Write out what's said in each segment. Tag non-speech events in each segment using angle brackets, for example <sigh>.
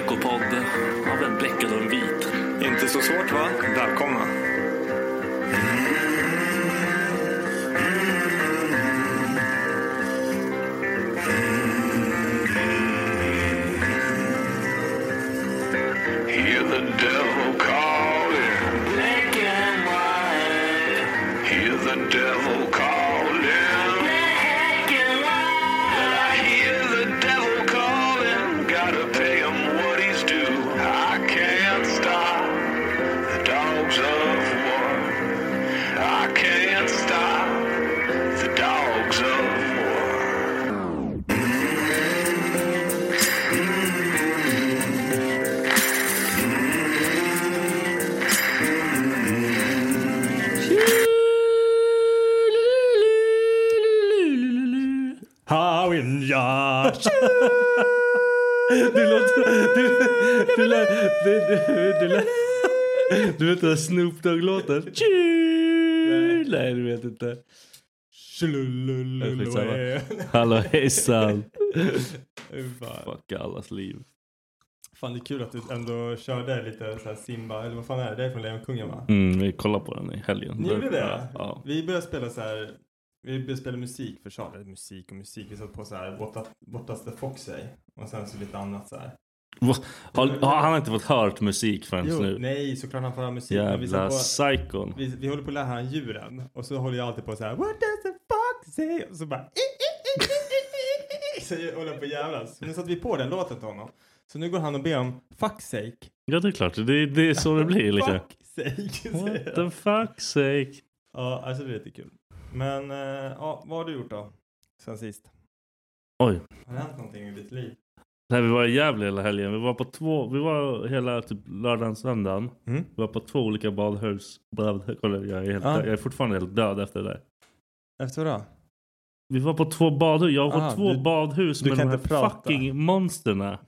PK-podd av en bläckad och en vit. Inte så svårt va? Välkomna. Du, du, du, lät- du vet den där Snoop Dogg-låten? Nej, du vet inte. Skitsamma. Hallå hejsan. Fuck allas liv. Fan det är kul att du ändå körde lite så här Simba, eller vad fan är det? Det är från Lejonkungen va? Mm, vi kollar på den i helgen. Ni gjorde det? Ja. Vi började spela så här. Vi började spela musik för Charlie. Musik och musik. Vi satt på så här What, what does the fox say? Och sen så lite annat så här. Har, har han inte fått hört musik förrän Jo, nu? nej såklart han får höra musik. vi Jävla psykon. Vi, vi håller på att lära han djuren. Och så håller jag alltid på så här. What does the fox say? Och så bara. Så jag håller på att jävlas. Så nu satte vi på den låten till honom. Så nu går han och ber om fuck sake. Ja, det är klart. Det, det är så det blir liksom. <laughs> Fuck sake. What the fuck sake. Ja, alltså det är lite kul. Men, eh, ja, vad har du gjort då? Sen sist? Oj. Har det hänt någonting i ditt liv? Nej, vi var i Gävle hela helgen. Vi var på två, vi var hela typ lördagen, söndagen. Mm. Vi var på två olika badhus. Bad, kolla, jag, är helt, Ja. jag är fortfarande helt död efter det där. Efter vad då? Vi var på två badhus. Jag har Aha, fått två du- badhus du med de här prata. fucking monsterna.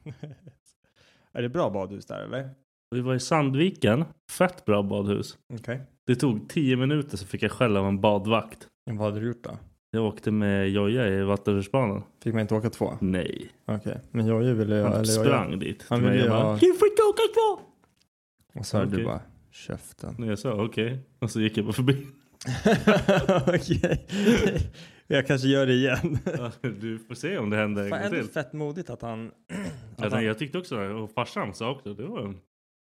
<laughs> är det bra badhus där eller? Vi var i Sandviken. Fett bra badhus. Okej. Det tog tio minuter så fick jag skäll av en badvakt. Vad hade du gjort då? Jag åkte med Joja i vattenrutschbanan. Fick man inte åka två? Nej. Okej. Men Jojje ville ju... Han eller Jojje- sprang dit. Han till mig ville och ju bara, ha... Du får inte åka två! Och så du Okej. bara käften. Jag sa okej. Och så gick jag bara förbi. <laughs> Okej. Jag kanske gör det igen. Du får se om det händer en Fan, gång ändå till. fett modigt att han... Att nej, han jag tyckte också det. Och farsan sa också det var en,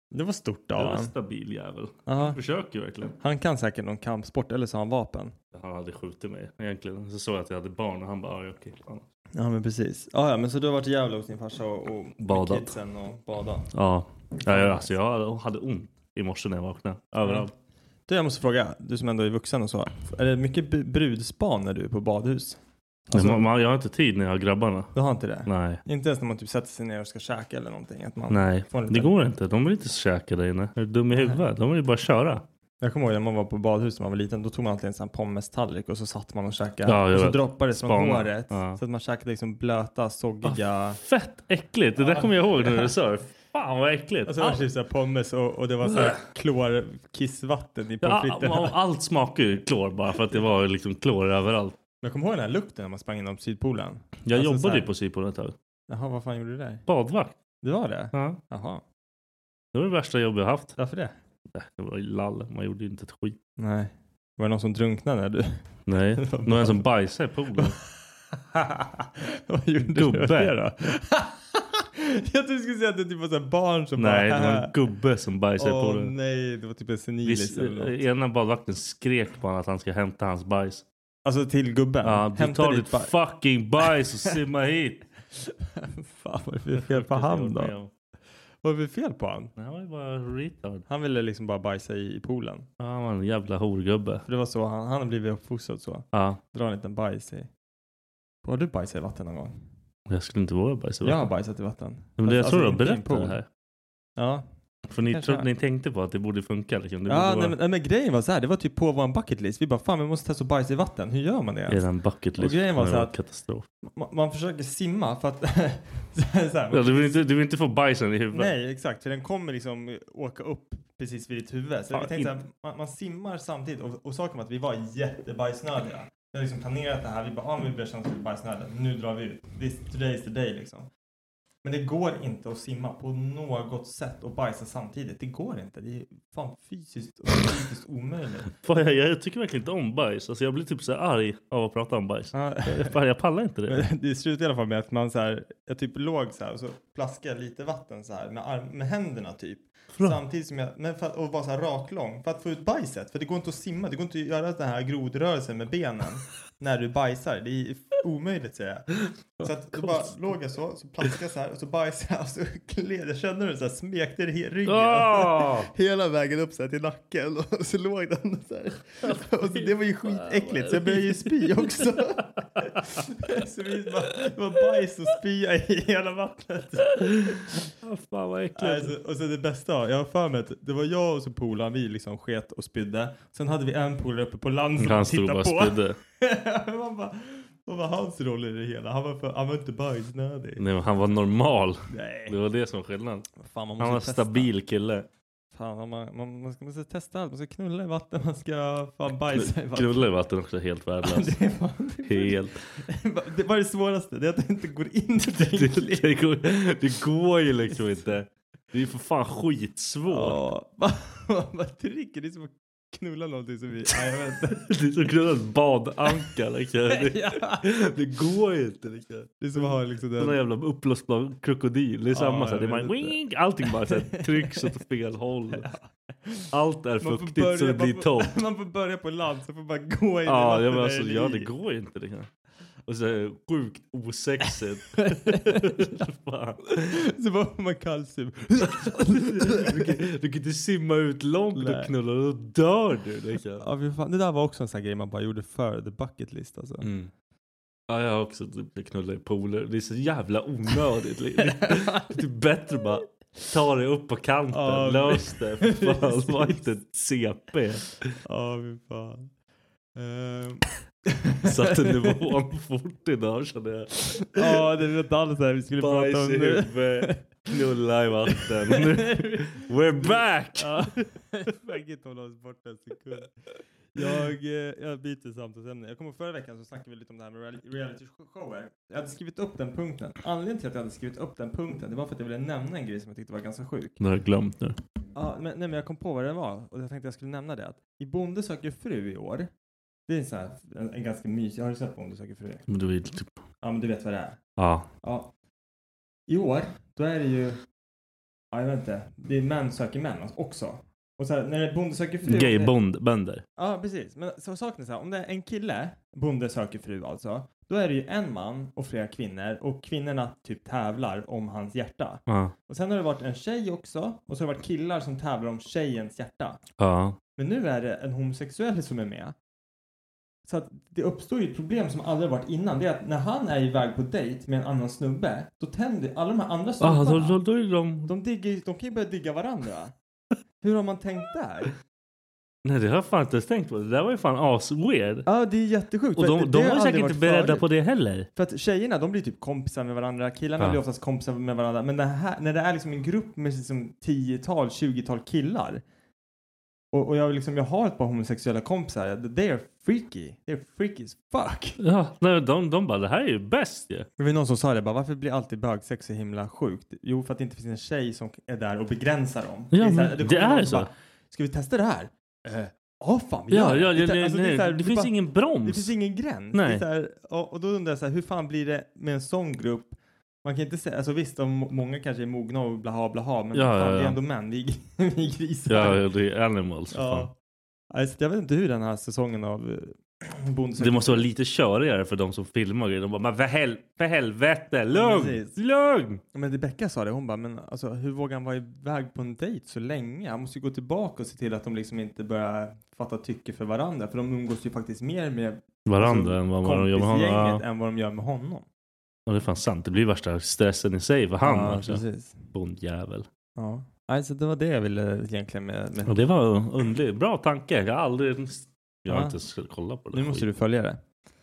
det var stort av han. stabil jävel. Han försöker verkligen. Han kan säkert någon kampsport eller så har han vapen. Han hade skjutit mig egentligen. Så såg jag att jag hade barn och han bara "Ja, okej. fan." Ja men precis. Ja, ja men så du har varit jävla hos din farsa och, och Badat. kidsen och badat. Ja. ja jag, alltså, jag hade ont i morse när jag vaknade. Överallt. Du, jag måste fråga, du som ändå är vuxen och så. Är det mycket brudspan när du är på badhus? Alltså- man, man, jag har inte tid när jag har grabbarna. Du har inte det? Nej. Inte ens när man typ sätter sig ner och ska käka eller någonting? Att man Nej, får en det liten- går inte. De vill inte käka där inne. Är du dum i huvudet? De vill ju bara köra. Jag kommer ihåg när man var på badhus när man var liten. Då tog man alltid en sån pommes-tallrik och så satt man och käkade. Ja, och så vet. droppade det från Spana. håret. Ja. Så att man käkade liksom blöta, soggiga... Fett äckligt. Det där kommer jag ihåg när du <laughs> sa. Fan vad äckligt. Och så var det typ så här pommes och, och det var så klorkissvatten i pommes Ja, allt smakar ju klor bara för att det var liksom klor överallt. Jag kommer ihåg den här lukten när man sprang inom Sydpolen. Jag Alltså så jobbade ju på Sydpolen ett tag. Jaha, vad fan gjorde du där? Badvakt. Det var det? Ja. Jaha. Det var det värsta jobb jag haft. Varför det? Nej, Det var ju lall. Man gjorde ju inte ett skit. Nej. Var det någon som drunknade när du... Nej, <laughs> någon som bajsade i poolen. <laughs> vad gjorde Gubbe. du det då? <laughs> jag trodde du skulle säga att det typ var så här barn som Nej, bara... det var en gubbe som bajsade i Åh poolen. nej, det var typ en senilis eller något. ena badvakten skrek på honom att han ska hämta hans bajs. Alltså till gubben? Ja, du tar ditt ditt ba- fucking bajs och simma <laughs> hit. Fan vad är det för fel på han då? Vad är det för fel på han? Han var ju bara retard. Han ville liksom bara bajsa i, i poolen. Ja, han var en jävla horgubbe. För det var så, han, han har blivit uppfostrad så. Ja, Dra en liten bajs i. Har du bajsat i vatten någon gång? jag skulle inte våga bajsa. Jag har bajsat i vatten. Men det, jag Fast tror du har i berättat det här. Ja. För ni, trodde, ni tänkte på att det borde funka liksom. Det Ja, borde nej, vara men, men grejen var så här, det var typ på vår bucket list. Vi bara, fan vi måste testa att bajsa i vatten. Hur gör man det ens? eran bucket list. Och grejen var så att- katastrof. Man, man försöker simma för att... <laughs> så här, så här, Ja, du, vill inte, du vill inte få bajsen i huvudet. Nej, exakt. För den kommer liksom åka upp precis vid ditt huvud. Så Fan, vi tänkte att man, man simmar samtidigt. Och, och saken var att vi var jättebajsnödiga. Vi har liksom planerat det här. Vi bara, ah, men vi börjar känna oss bajsnödiga. Nu drar vi ut. This, today is the day liksom. Men det går inte att simma på något sätt och bajsa samtidigt. Det går inte. Det är fan fysiskt och psykiskt omöjligt. <laughs> Fan, jag, jag tycker verkligen inte om bajs. Alltså, jag blir typ så arg av att prata om bajs. Ja. Jag, fan, jag pallar inte det. <laughs> Men det slutade i alla fall med att man så här, jag typ låg så här och så plaskade lite vatten så här med, arm, med händerna typ. Bra. Samtidigt som jag, men för att, och var så här raklång för att få ut bajset. För det går inte att simma, det går inte att göra den här grodrörelsen med benen <laughs> när du bajsar. Det är omöjligt säger jag. <laughs> Så att då bara låg jag så, så plaskade jag så här och så bajsade jag och så <laughs> gled jag, kände hur det så här smekte i ryggen. Ah! <laughs> Hela vägen upp så här till nacken och så låg den så här. Och så, det var ju skitäckligt så jag började ju spy också. så vi bara, det var bajs och spya i hela vattnet. Ah, fan vad äckligt. Alltså, och så det bästa, jag har för mig att det var jag och så polaren, vi liksom sket och spydde. Sen hade vi en polare uppe på land som Han stod tittade bara på. och spydde. Man bara, vad var hans roll i det hela? Han var, för, han var inte bajsnödig. Nej, men han var normal. Nej. Det var det som var skillnaden. Fan, man Han var testa. stabil kille. Fan, man, man, man, ska, man ska testa allt. Man ska knulla i vatten, man ska fan bajsa i vatten. Knulla i vatten också helt värdelöst. <laughs> det, är fan, Helt. <laughs> det var det svåraste, det är att det inte går in <laughs> Det, det, går, det går ju liksom inte. Det är ju för fan skitsvårt. Ja, man, man bara trycker, det är som att knulla någonting som vi, nej jag vet inte. <laughs> Det är som att knulla ett badanka. Liksom. Det, <laughs> Ja. det går ju inte. Liksom. Det är som att ha liksom Den den, jävla uppblåsbar krokodil. Det är samma. så här, det är inte. wing, allting bara så här, trycks åt fel håll. Allt är man fuktigt så det börja- blir man tomt. <laughs> man får börja på land så får man gå in i Ja, vattnet jag men där alltså, ja, det i. går ju inte. Liksom. Och så sjukt osexigt. <laughs> Så får man kallsup. Du kan, du kan inte simma ut långt Nej. och knulla, då dör du. Liksom. Ja, fan. Det där var också en sån grej man bara gjorde för the bucket list alltså. Mm. Ja, jag har också typ knullat i pooler. Det är så jävla onödigt. Det är typ bättre att bara ta det upp på kanten, Ja, lös det. För Fan, <laughs> var inte ett CP. Ja, fy fan. Ehm. <laughs> Satte nivån fort idag kände jag. Ja, det var inte alls det här vi skulle prata Bajs om i nu. huvudet, knulla i vatten. Nu, <laughs> we're back! Ja, jag kan inte hålla oss borta en sekund. Jag, eh, jag byter samtalsämne. Jag kommer ihåg förra veckan så snackade vi lite om det här med reali- reality shower. Jag hade skrivit upp den punkten. Anledningen till att jag hade skrivit upp den punkten det var för att jag ville nämna en grej som jag tyckte var ganska sjuk. Det har jag glömt nu. Ja, men, nej, men jag kom på vad det var och jag tänkte jag skulle nämna det. Att I Bonde söker fru i år. Det är en, sån här, en, en ganska mysig, har du sett Bonde söker fru? Men du är typ, Ja men du vet vad det är. ja. Ja. I år, då är det ju, ja jag vet inte, det är män söker män alltså, också. Och så här, när det är Bonde söker fru. det- Gaybönder. Ja, precis. Men så saken är så här, om det är en kille, bonde söker fru alltså, då är det ju en man och flera kvinnor och kvinnorna typ tävlar om hans hjärta. Ja. Och sen har det varit en tjej också och så har det varit killar som tävlar om tjejens hjärta. Ja. Men nu är det en homosexuell som är med. Så att det uppstår ju ett problem som aldrig varit innan. Det är att när han är iväg på dejt med en annan snubbe, då tänder alla de här andra Ah, snubbarna. då, då, då är de... de, diggar, ju- de kan ju börja digga varandra. <laughs> Hur har man tänkt där? Nej, det har jag fan inte ens tänkt på. Det där var ju fan as-weird. Ja, det är jättesjukt. Och de, de var säkert inte beredda förut. på det heller. För att tjejerna de blir typ kompisar med varandra, killarna Ja. blir oftast kompisar med varandra. Men det här, när det är liksom en grupp med liksom 10-tal, 20-tal killar. Och, och jag, liksom, jag har ett par homosexuella kompisar. They are freaky. They're freaky as fuck. Ja, nej, de, de bara, det här är ju bäst ju. Det var någon som sa det bara, varför blir alltid bögsex så himla sjukt? Jo, för att det inte finns en tjej som är där och begränsar dem. Ja, så men kommer det är så. Bara, Ska vi testa det här? Eh, Ja, fan vi Ja, ja, ja, det. Alltså, nej, så här, det finns bara- ingen broms. Det finns ingen gräns. Nej. Det är så här, och, och då undrar jag så här, hur fan blir det med en sån grupp? Man kan inte säga, alltså visst, de, många kanske är mogna och blaha blaha, men Ja, fan, ja, vi är ja. ändå män, vi, <laughs> vi är grisar. Ja, ja, det är animals. ja. Alltså, jag vet inte hur den här säsongen av <clears throat> Bonde Det måste vara lite körigare för de som filmar grejer. De bara, men för, hel för helvete, lugn! precis. lugn! Men det Becka sa det, hon bara, men alltså hur vågar han vara iväg på en dejt så länge? Han måste ju gå tillbaka och se till att de liksom inte börjar fatta tycke för varandra. För de umgås ju faktiskt mer med Varandra än vad de gör med honom. Ja. än vad de gör med honom. Och det är fan sant. Det blir värsta stressen i sig för han ja, också. precis. Bondjävel. Ja. Alltså det var det jag ville egentligen med, med Och det var underligt. Bra tanke. Jag har aldrig... Jag har Ja. inte ens kollat på det. Nu måste du följa det.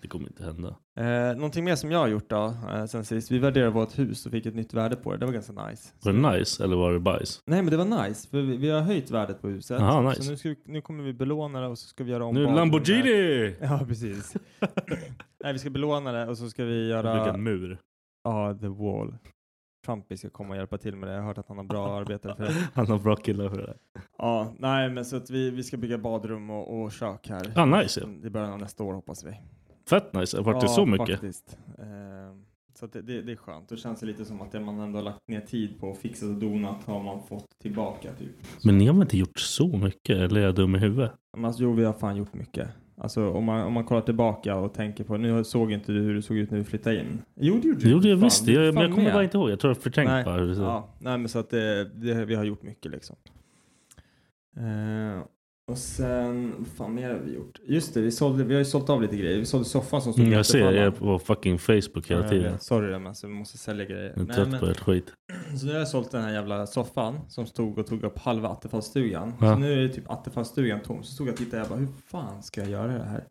Det kommer inte hända. Eh, någonting mer som jag har gjort då, eh, sen sist. Vi värderade vårt hus och fick ett nytt värde på det. Det var ganska nice. Var det nice eller var det bajs? Nej men det var nice, för vi, vi har höjt värdet på huset. Aha, nice. Så nu, ska vi, nu kommer vi belåna det och så ska vi göra om Nu badrummet. Lamborghini! <laughs> Ja, precis. <laughs> Nej, vi ska belåna det och så ska vi Det göra... en mur. Ja, the wall. Trumpy ska komma och hjälpa till med det. Jag har hört att han har bra arbetare för det. <laughs> Han har bra killar för det. Ja, nej men så att vi, vi ska bygga badrum och, och kök här. Ah, nice, ja. I början av nästa år hoppas vi. Fett nice. Vart det ja, så mycket? faktiskt. Eh, så det, det, det är skönt. Det känns det lite som att det man ändå har lagt ner tid på och fixat och donat har man fått tillbaka typ. Men ni har väl inte gjort så mycket? Eller är jag dum i huvudet? Men alltså, jo, vi har fan gjort mycket. Alltså om man, om man kollar tillbaka och tänker på, nu såg inte du hur det såg ut när vi flyttade in. Jo, det gjorde du. Jo, det jag visste. Jag, men jag kommer med. bara inte ihåg. Jag tror jag förträngt Nej. bara det. Ja, nej men så att det, det, vi har gjort mycket liksom. Eh, och sen, vad fan mer har vi gjort? Just det, vi, sålde, vi har ju sålt av lite grejer. Vi sålde soffan som stod Mm, jag ser er på fucking Facebook Ja, hela jag tiden. Sorry men alltså, vi måste sälja grejer. Jag är trött men- på ert skit. <clears throat> Så nu har jag sålt den här jävla soffan som stod och tog upp halva Attefallsstugan. Ja. Så nu är det typ Attefallsstugan tom. Så stod jag och tittade och jag bara, hur fan ska jag göra det här?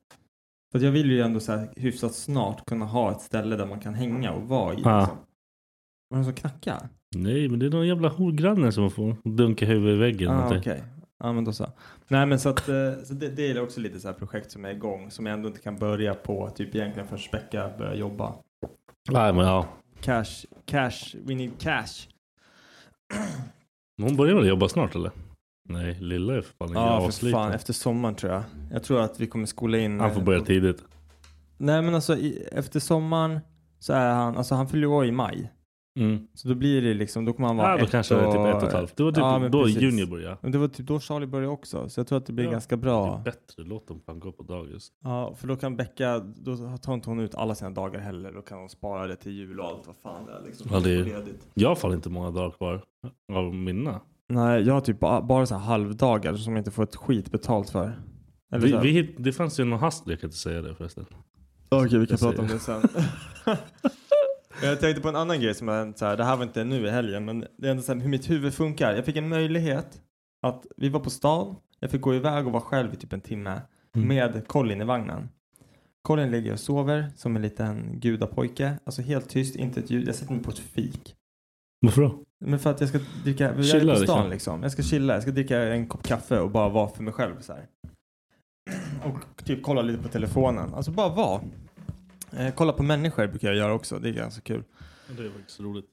För att jag vill ju ändå så här hyfsat snart kunna ha ett ställe där man kan hänga och vara i. Ja. Liksom. Var det som knackar? Nej, men det är någon jävla horgranne som får dunka huvudet i väggen. Ah, någonting. Ja men då så. Nej men så att eh, så det, det är också lite så projekt som är igång som jag ändå inte kan börja på typ egentligen förrän Becka börjar jobba. Nej, men ja. Cash, cash, we need cash. Hon börjar väl jobba snart eller? Nej, lilla är för fan Ja för fan efter sommaren tror jag. Jag tror att vi kommer skola in. Han får eh, börja tidigt. Nej men alltså i, efter sommaren så är han, alltså han fyller år i maj. Mm. Så då blir det liksom, då kommer han vara Ja, då ett kanske det är typ ett och ett halvt. Det var typ men då precis. Junior började. Men det var typ då Charlie började också. Så jag tror att det blir Ja, ganska Det bra. är bättre. Låt dem fan gå på dagis. Ja, för då kan Becka, då tar inte hon ut alla sina dagar heller. Då kan hon spara det till jul och allt vad fan det är liksom. Ja, det är-. Jag har fan inte många dagar kvar av mina. Nej, jag har typ bara, bara så här halvdagar som jag inte får ett skit betalt för. Eller Vi, vi, det fanns ju någon hastighet, jag kan inte säga det förresten. Okej, vi kan Jag prata om säger- det <laughs> sen. jag tänkte på en annan grej som är så här, det här var inte nu i helgen, men det är ändå så här hur mitt huvud funkar. Jag fick en möjlighet att, vi var på stan, jag fick gå iväg och vara själv i typ en timme Mm. med Colin i vagnen. Colin ligger och sover som en liten gudapojke, alltså helt tyst, inte ett ljud. Jag sätter mig på ett fik. Varför då? Men för att jag ska dricka, jag är Chilla på stan liksom. liksom. Jag ska chilla, jag ska dricka en kopp kaffe och bara vara för mig själv så här. Och typ kolla lite på telefonen. Alltså bara vara. Eh, kolla på människor brukar jag göra också, det är ganska kul. Det är faktiskt roligt.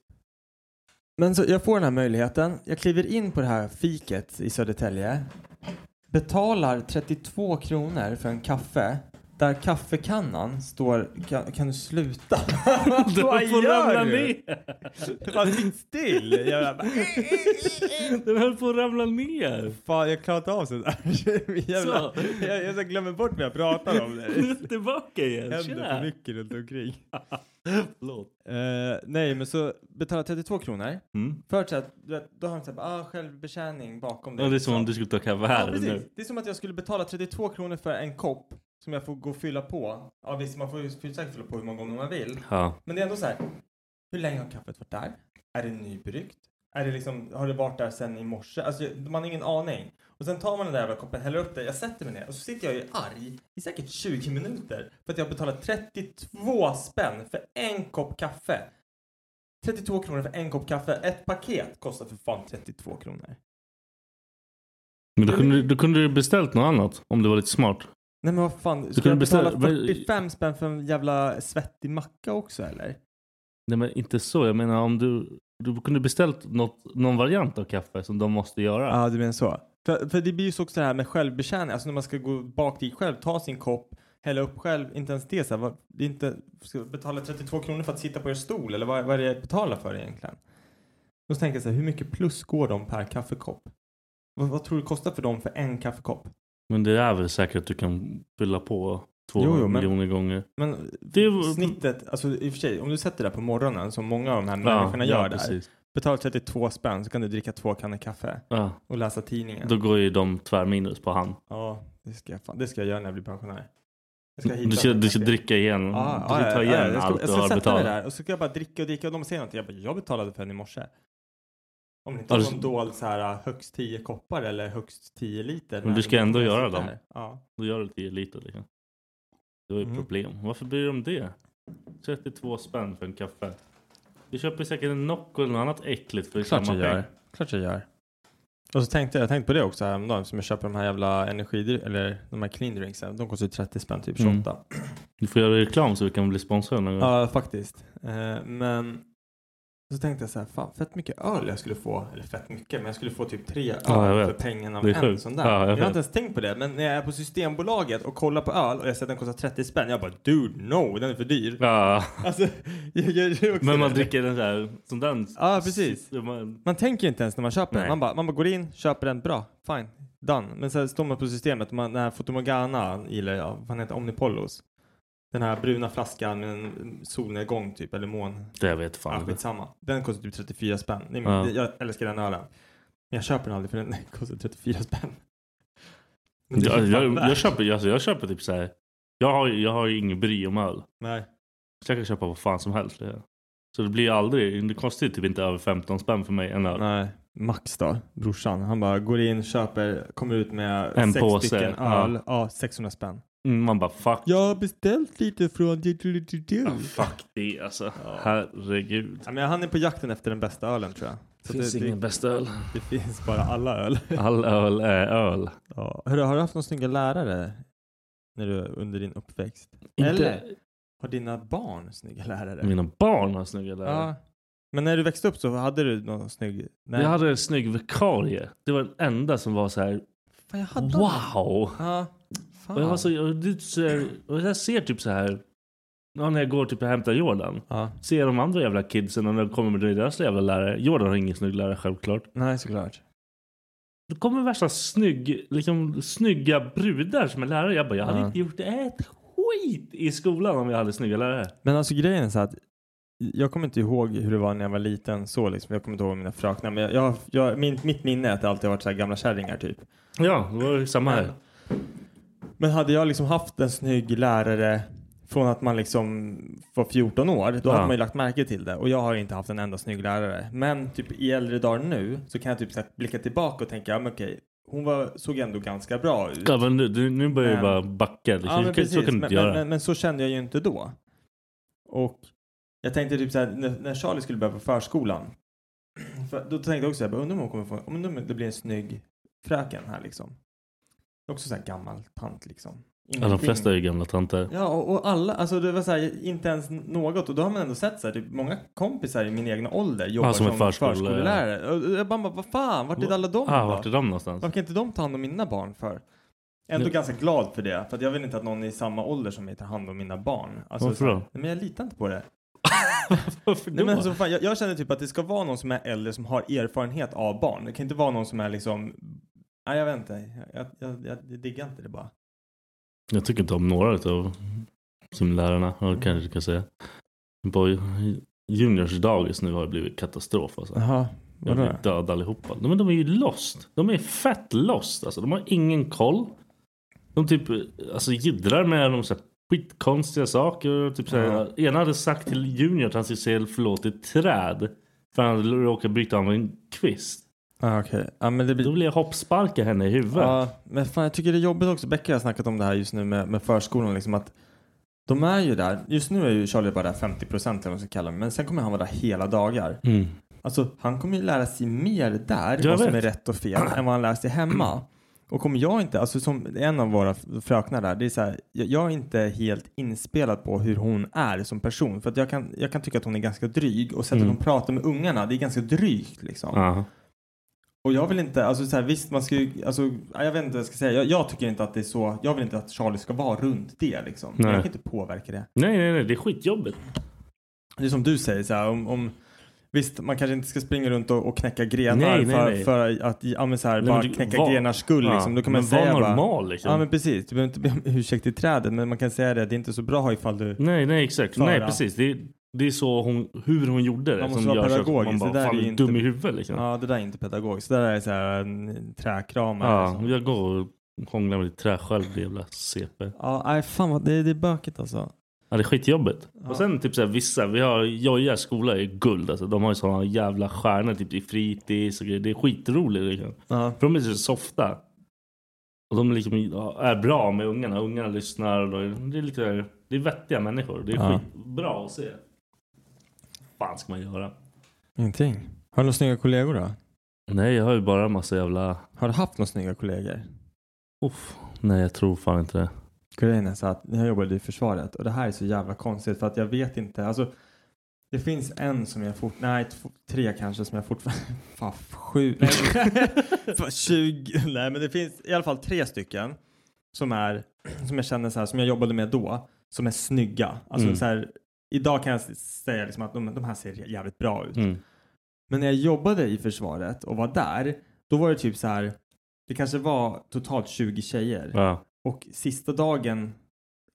Men så jag får den här möjligheten. Jag kliver in på det här fiket i Södertälje. Betalar 32 kronor för en kaffe. Där kaffekannan står, kan, kan du sluta? <laughs> Du Vad får gör ramla du? ner! Det bara sitt still. Jag bara, Den höll på att ramla ner. Fan, jag klarar inte av sådär. <laughs> Jävla, Så. jag, jag glömmer bort vad jag pratar om. Det det tillbaka igen. händer Tjena. för mycket runt omkring. <laughs> Förlåt. Eh, nej, men så betala 32 kronor. Mm. Så att, då har de såhär, ah, självbetjäning bakom dig. Ja, det är som om du skulle ta kaffe här Ja, precis. nu. Det är som att jag skulle betala 32 kronor för en kopp som jag får gå och fylla på. Ja visst, man får ju fylla- säkert fylla på hur många gånger man vill. Ja. Men det är ändå så här. Hur länge har kaffet varit där? Är det nybryggt? Är det liksom, har det varit där sedan i morse? Alltså man har ingen aning. Och sen tar man den där jävla koppen, häller upp det, jag sätter mig ner och så sitter jag ju arg i säkert 20 minuter för att jag har betalat 32 spänn för en kopp kaffe. 32 kronor för en kopp kaffe. Ett paket kostar för fan 32 kronor. Men då kunde, då kunde du beställt något annat om du var lite smart. Nej men vad fan, Du ska jag betala beställa- 45 spänn för en jävla svettig macka också eller? Nej men inte så. Jag menar om du, du kunde beställt något, någon variant av kaffe som de måste göra. Ja, du menar så. För, för det blir ju så också det här med självbetjäning, alltså när man ska gå bak dit själv, ta sin kopp, hälla upp själv, inte ens det så här, det är inte, ska betala 32 kronor för att sitta på er stol eller vad, vad är det jag betalar för egentligen? Då tänker jag så här, hur mycket plus går de per kaffekopp? Vad, vad tror du kostar för dem för en kaffekopp? Men det är väl säkert att du kan fylla på två Jo, jo, men- miljoner gånger. Men Det snittet, alltså i och för sig, om du sätter det på morgonen som många av de här människorna ja, gör där, precis. betalar 32 spänn så kan du dricka två kannor kaffe Ja. och läsa tidningen. Då går ju de tvärminus på han. Ja, det ska, jag, fan, det ska jag göra när jag blir pensionär. Jag ska Du ska, du ska dricka igen. Ja, du ska ja, ta ja, igen jag ska, allt jag du ska har sätta betalat. mig där och så ska jag bara dricka och dricka och de säger någonting. Jag bara, jag betalade för den i morse. Om det inte Har var någon dold så här högst 10 koppar eller högst 10 liter. Men du ska ändå göra dem. Ja. Då gör du 10 liter. Liksom. Det var ju Mm. problem. Varför bryr du dig om det? 32 spänn för en kaffe. Du köper säkert en Nocco eller något annat äckligt för Klart samma jag gör. peng. Klart jag gör. Och så tänkte jag, jag tänkte på det också häromdagen som jag köper de här jävla energi eller de här clean drinksen. De kostar ju 30 spänn, typ 28. Mm. Du får göra reklam så vi kan bli sponsrade någon gång. Ja, faktiskt. Eh, men så tänkte jag så här, fan fett mycket öl jag skulle få, eller fett mycket, men jag skulle få typ tre öl Ja, jag för pengen av en sjukt. sån där. Ja, jag jag, har inte ens tänkt på det, men när jag är på Systembolaget och kollar på öl och jag ser att den kostar 30 spänn, jag bara dude, no, den är för dyr. Ja. Alltså, <laughs> jag också. Men man dricker den där som den. Ja, precis. Man, Man tänker inte ens när man köper den. Nej. Man bara, man bara går in, köper den, bra, fine, done. Men sen står man på systemet, man, den här Fotomorgana, eller ja, vad heter Omnipollos. Den här bruna flaskan med en solnedgång typ, eller mån. det vet fan Ja, skitsamma. Den kostar typ 34 spänn. Det är, Ja. Jag älskar den ölen. Men jag köper den aldrig för den <laughs> kostar 34 spänn. Men Jag, jag, jag, köper, alltså, jag köper typ så här. Jag har, jag har ju ingen bry om öl. Nej. Så jag kan köpa vad fan som helst. det. Så det blir aldrig, det kostar ju typ inte över 15 spänn för mig en öl. Nej. Max då, brorsan. Han bara går in, köper, kommer ut med En sex påse, stycken ja. öl. Ja. 600 spänn. Mm, Man bara fuck. Jag har beställt lite från... Ja, fuck det alltså. Herregud. Ja, men han är på jakten efter den bästa ölen tror jag. Det finns ingen bästa öl. Det finns bara alla öl. <laughs> All öl är öl. Ja. Hörru, har du haft någon snygga lärare när du, under din uppväxt? Inte- Eller har dina barn snygga lärare? Mina barn har snygga lärare. Ja. Men när du växte upp så hade du någon snygg... Nej. Jag hade en snygg vikarie. Det var den enda som var så här. Fan, jag hade Wow! Ja. Fan. Och jag, var så, här, och jag ser typ så här. Ja, när jag går typ och hämtar Jordan. Ja. Ser de andra jävla kidsen och när de kommer med deras jävla lärare. Jordan har ingen snygg lärare självklart. Nej, såklart. Det kommer värsta snygg, liksom, snygga brudar som är lärare. Jag bara, jag hade Ja. inte gjort ett skit i skolan om jag hade snygga lärare. Men alltså grejen är så att jag kommer inte ihåg hur det var när jag var liten så liksom. Jag kommer inte ihåg mina fröknar. Men jag, jag, jag, min, mitt minne är att det alltid har varit så här gamla kärringar typ. Ja, det var ju samma här. Men hade jag liksom haft en snygg lärare från att man liksom var 14 år, då Ja. hade man ju lagt märke till det. Och jag har inte haft en enda snygg lärare. Men typ i äldre dagar nu så kan jag typ så här blicka tillbaka och tänka, men okej, hon var, såg ändå ganska bra ut. Ja, men nu, du- nu börjar jag Men- bara backa. Ja, men så, precis. så kan du men, inte göra. Men, men, men så kände jag ju inte då. Och jag tänkte typ så här, när, när Charlie skulle börja på förskolan. <clears throat> För då tänkte jag också bara, undrar om hon kommer få, om det blir en snygg fröken här liksom. Också så här gammal tant liksom. Ja, de Ingenting. flesta är ju gamla tanter. Ja, och, och alla, alltså det var så här, inte ens något. Och då har man ändå sett så här, typ många kompisar i min egna ålder jobbar Ja, som som, är förskollärare. förskollärare. Och jag bara, vad fan, vart är alla de ah, då? vart är de någonstans? Varför kan inte de ta hand om mina barn för? Ändå Nu- ganska glad för det. För jag vill inte att någon i samma ålder som mig tar hand om mina barn. Alltså, Varför då? Men jag litar inte på det. <laughs> Varför Nej, men alltså, fan, jag, jag känner typ att det ska vara någon som är äldre som har erfarenhet av barn. Det kan inte vara någon som är liksom... Nej, jag vet inte. Jag, jag, jag, jag diggar inte det bara. Jag tycker inte om några av simlärarna. Ja, kanske du kan säga. På Juniors dagis nu har det blivit katastrof alltså. Jaha, Jag vadå? blir död allihopa. Men de är ju lost. De är fett lost. Alltså, de har ingen koll. De typ alltså, jiddrar med de så här, skitkonstiga saker. Typ, så här, Ena hade sagt till Junior att han skulle säga förlåt i träd. För han hade råkat bryta av en kvist. Ah, okej. Ja, men det blir... Då vill jag hoppsparka henne i huvudet. Ja, men fan jag tycker det är jobbigt också. Becka har snackat om det här just nu med, med förskolan. Liksom att de är ju där. Just nu är ju Charlie bara där 50 procent eller vad man ska kalla det. Men sen kommer han vara där hela dagar. Mm. Alltså han kommer ju lära sig mer där. Jag vad som är vet. rätt och fel. än vad han lär sig hemma. Och kommer jag inte, alltså som en av våra fröknar där, det är så här, jag, jag är inte helt inspelad på hur hon är som person. För att jag kan, jag kan tycka att hon är ganska dryg och sättet Mm. hon pratar med ungarna, det är ganska drygt liksom. Ja. Och jag vill inte, alltså så här, visst man ska ju, alltså ja, jag vet inte vad jag ska säga. Jag, jag tycker inte att det är så, jag vill inte att Charlie ska vara runt det liksom. Nej. jag kan inte påverka det. Nej, nej, nej. Det är skitjobbigt. Det är som du säger så här, om, om Visst, man kanske inte ska springa runt och, och knäcka grenar Nej, nej, för, nej. för att ja, så här, Nej, bara du- knäcka var- grenars skull. Ja, Liksom. Då kan man men var säga normal, bara, liksom. Ja men precis, du behöver inte be om ursäkt i trädet men man kan säga det, det är inte så bra ifall du Nej, nej, exakt. Nej, precis. Det är, det är så hon, hur hon gjorde det. Man måste som vara gör så att. Man Det bara, där är fan, är inte- dum i huvudet liksom. Ja det där är inte pedagogiskt, det där är så här en träkramare. Ja, liksom. jag går och hånglar med ditt trä själv, det jävla CP. Ja, nej fan vad, det, det är bökigt alltså. Ja, det är skitjobbigt. Ja. Och sen typ såhär, vissa, vi har Jojas skola är guld alltså. De har ju sådana jävla stjärnor typ i fritids och grejer. Det är skitroligt liksom. Ja. För de är så softa. Och de liksom, är bra med ungarna. Ungarna lyssnar. Och det är lite, det är vettiga människor. Det är Ja. skitbra att se. Fan ska man göra? Ingenting. Har du några snygga kollegor då? Nej, jag har ju bara en massa jävla... Har du haft några snygga kollegor? Uff. Nej, jag tror fan inte det. Grejen är så att jag jobbade i försvaret och det här är så jävla konstigt för att jag vet inte, alltså det finns en som jag fort, nej tre kanske som jag fortfarande, <laughs> fan sju, nej, <laughs> 20, nej men det finns i alla fall tre stycken som är, som jag känner så här, som jag jobbade med då, som är snygga. Alltså Mm. så här, idag kan jag säga liksom att de, de här ser jävligt bra ut. Mm. Men när jag jobbade i försvaret och var där, då var det typ så här, det kanske var totalt 20 tjejer. Ja. Och sista dagen,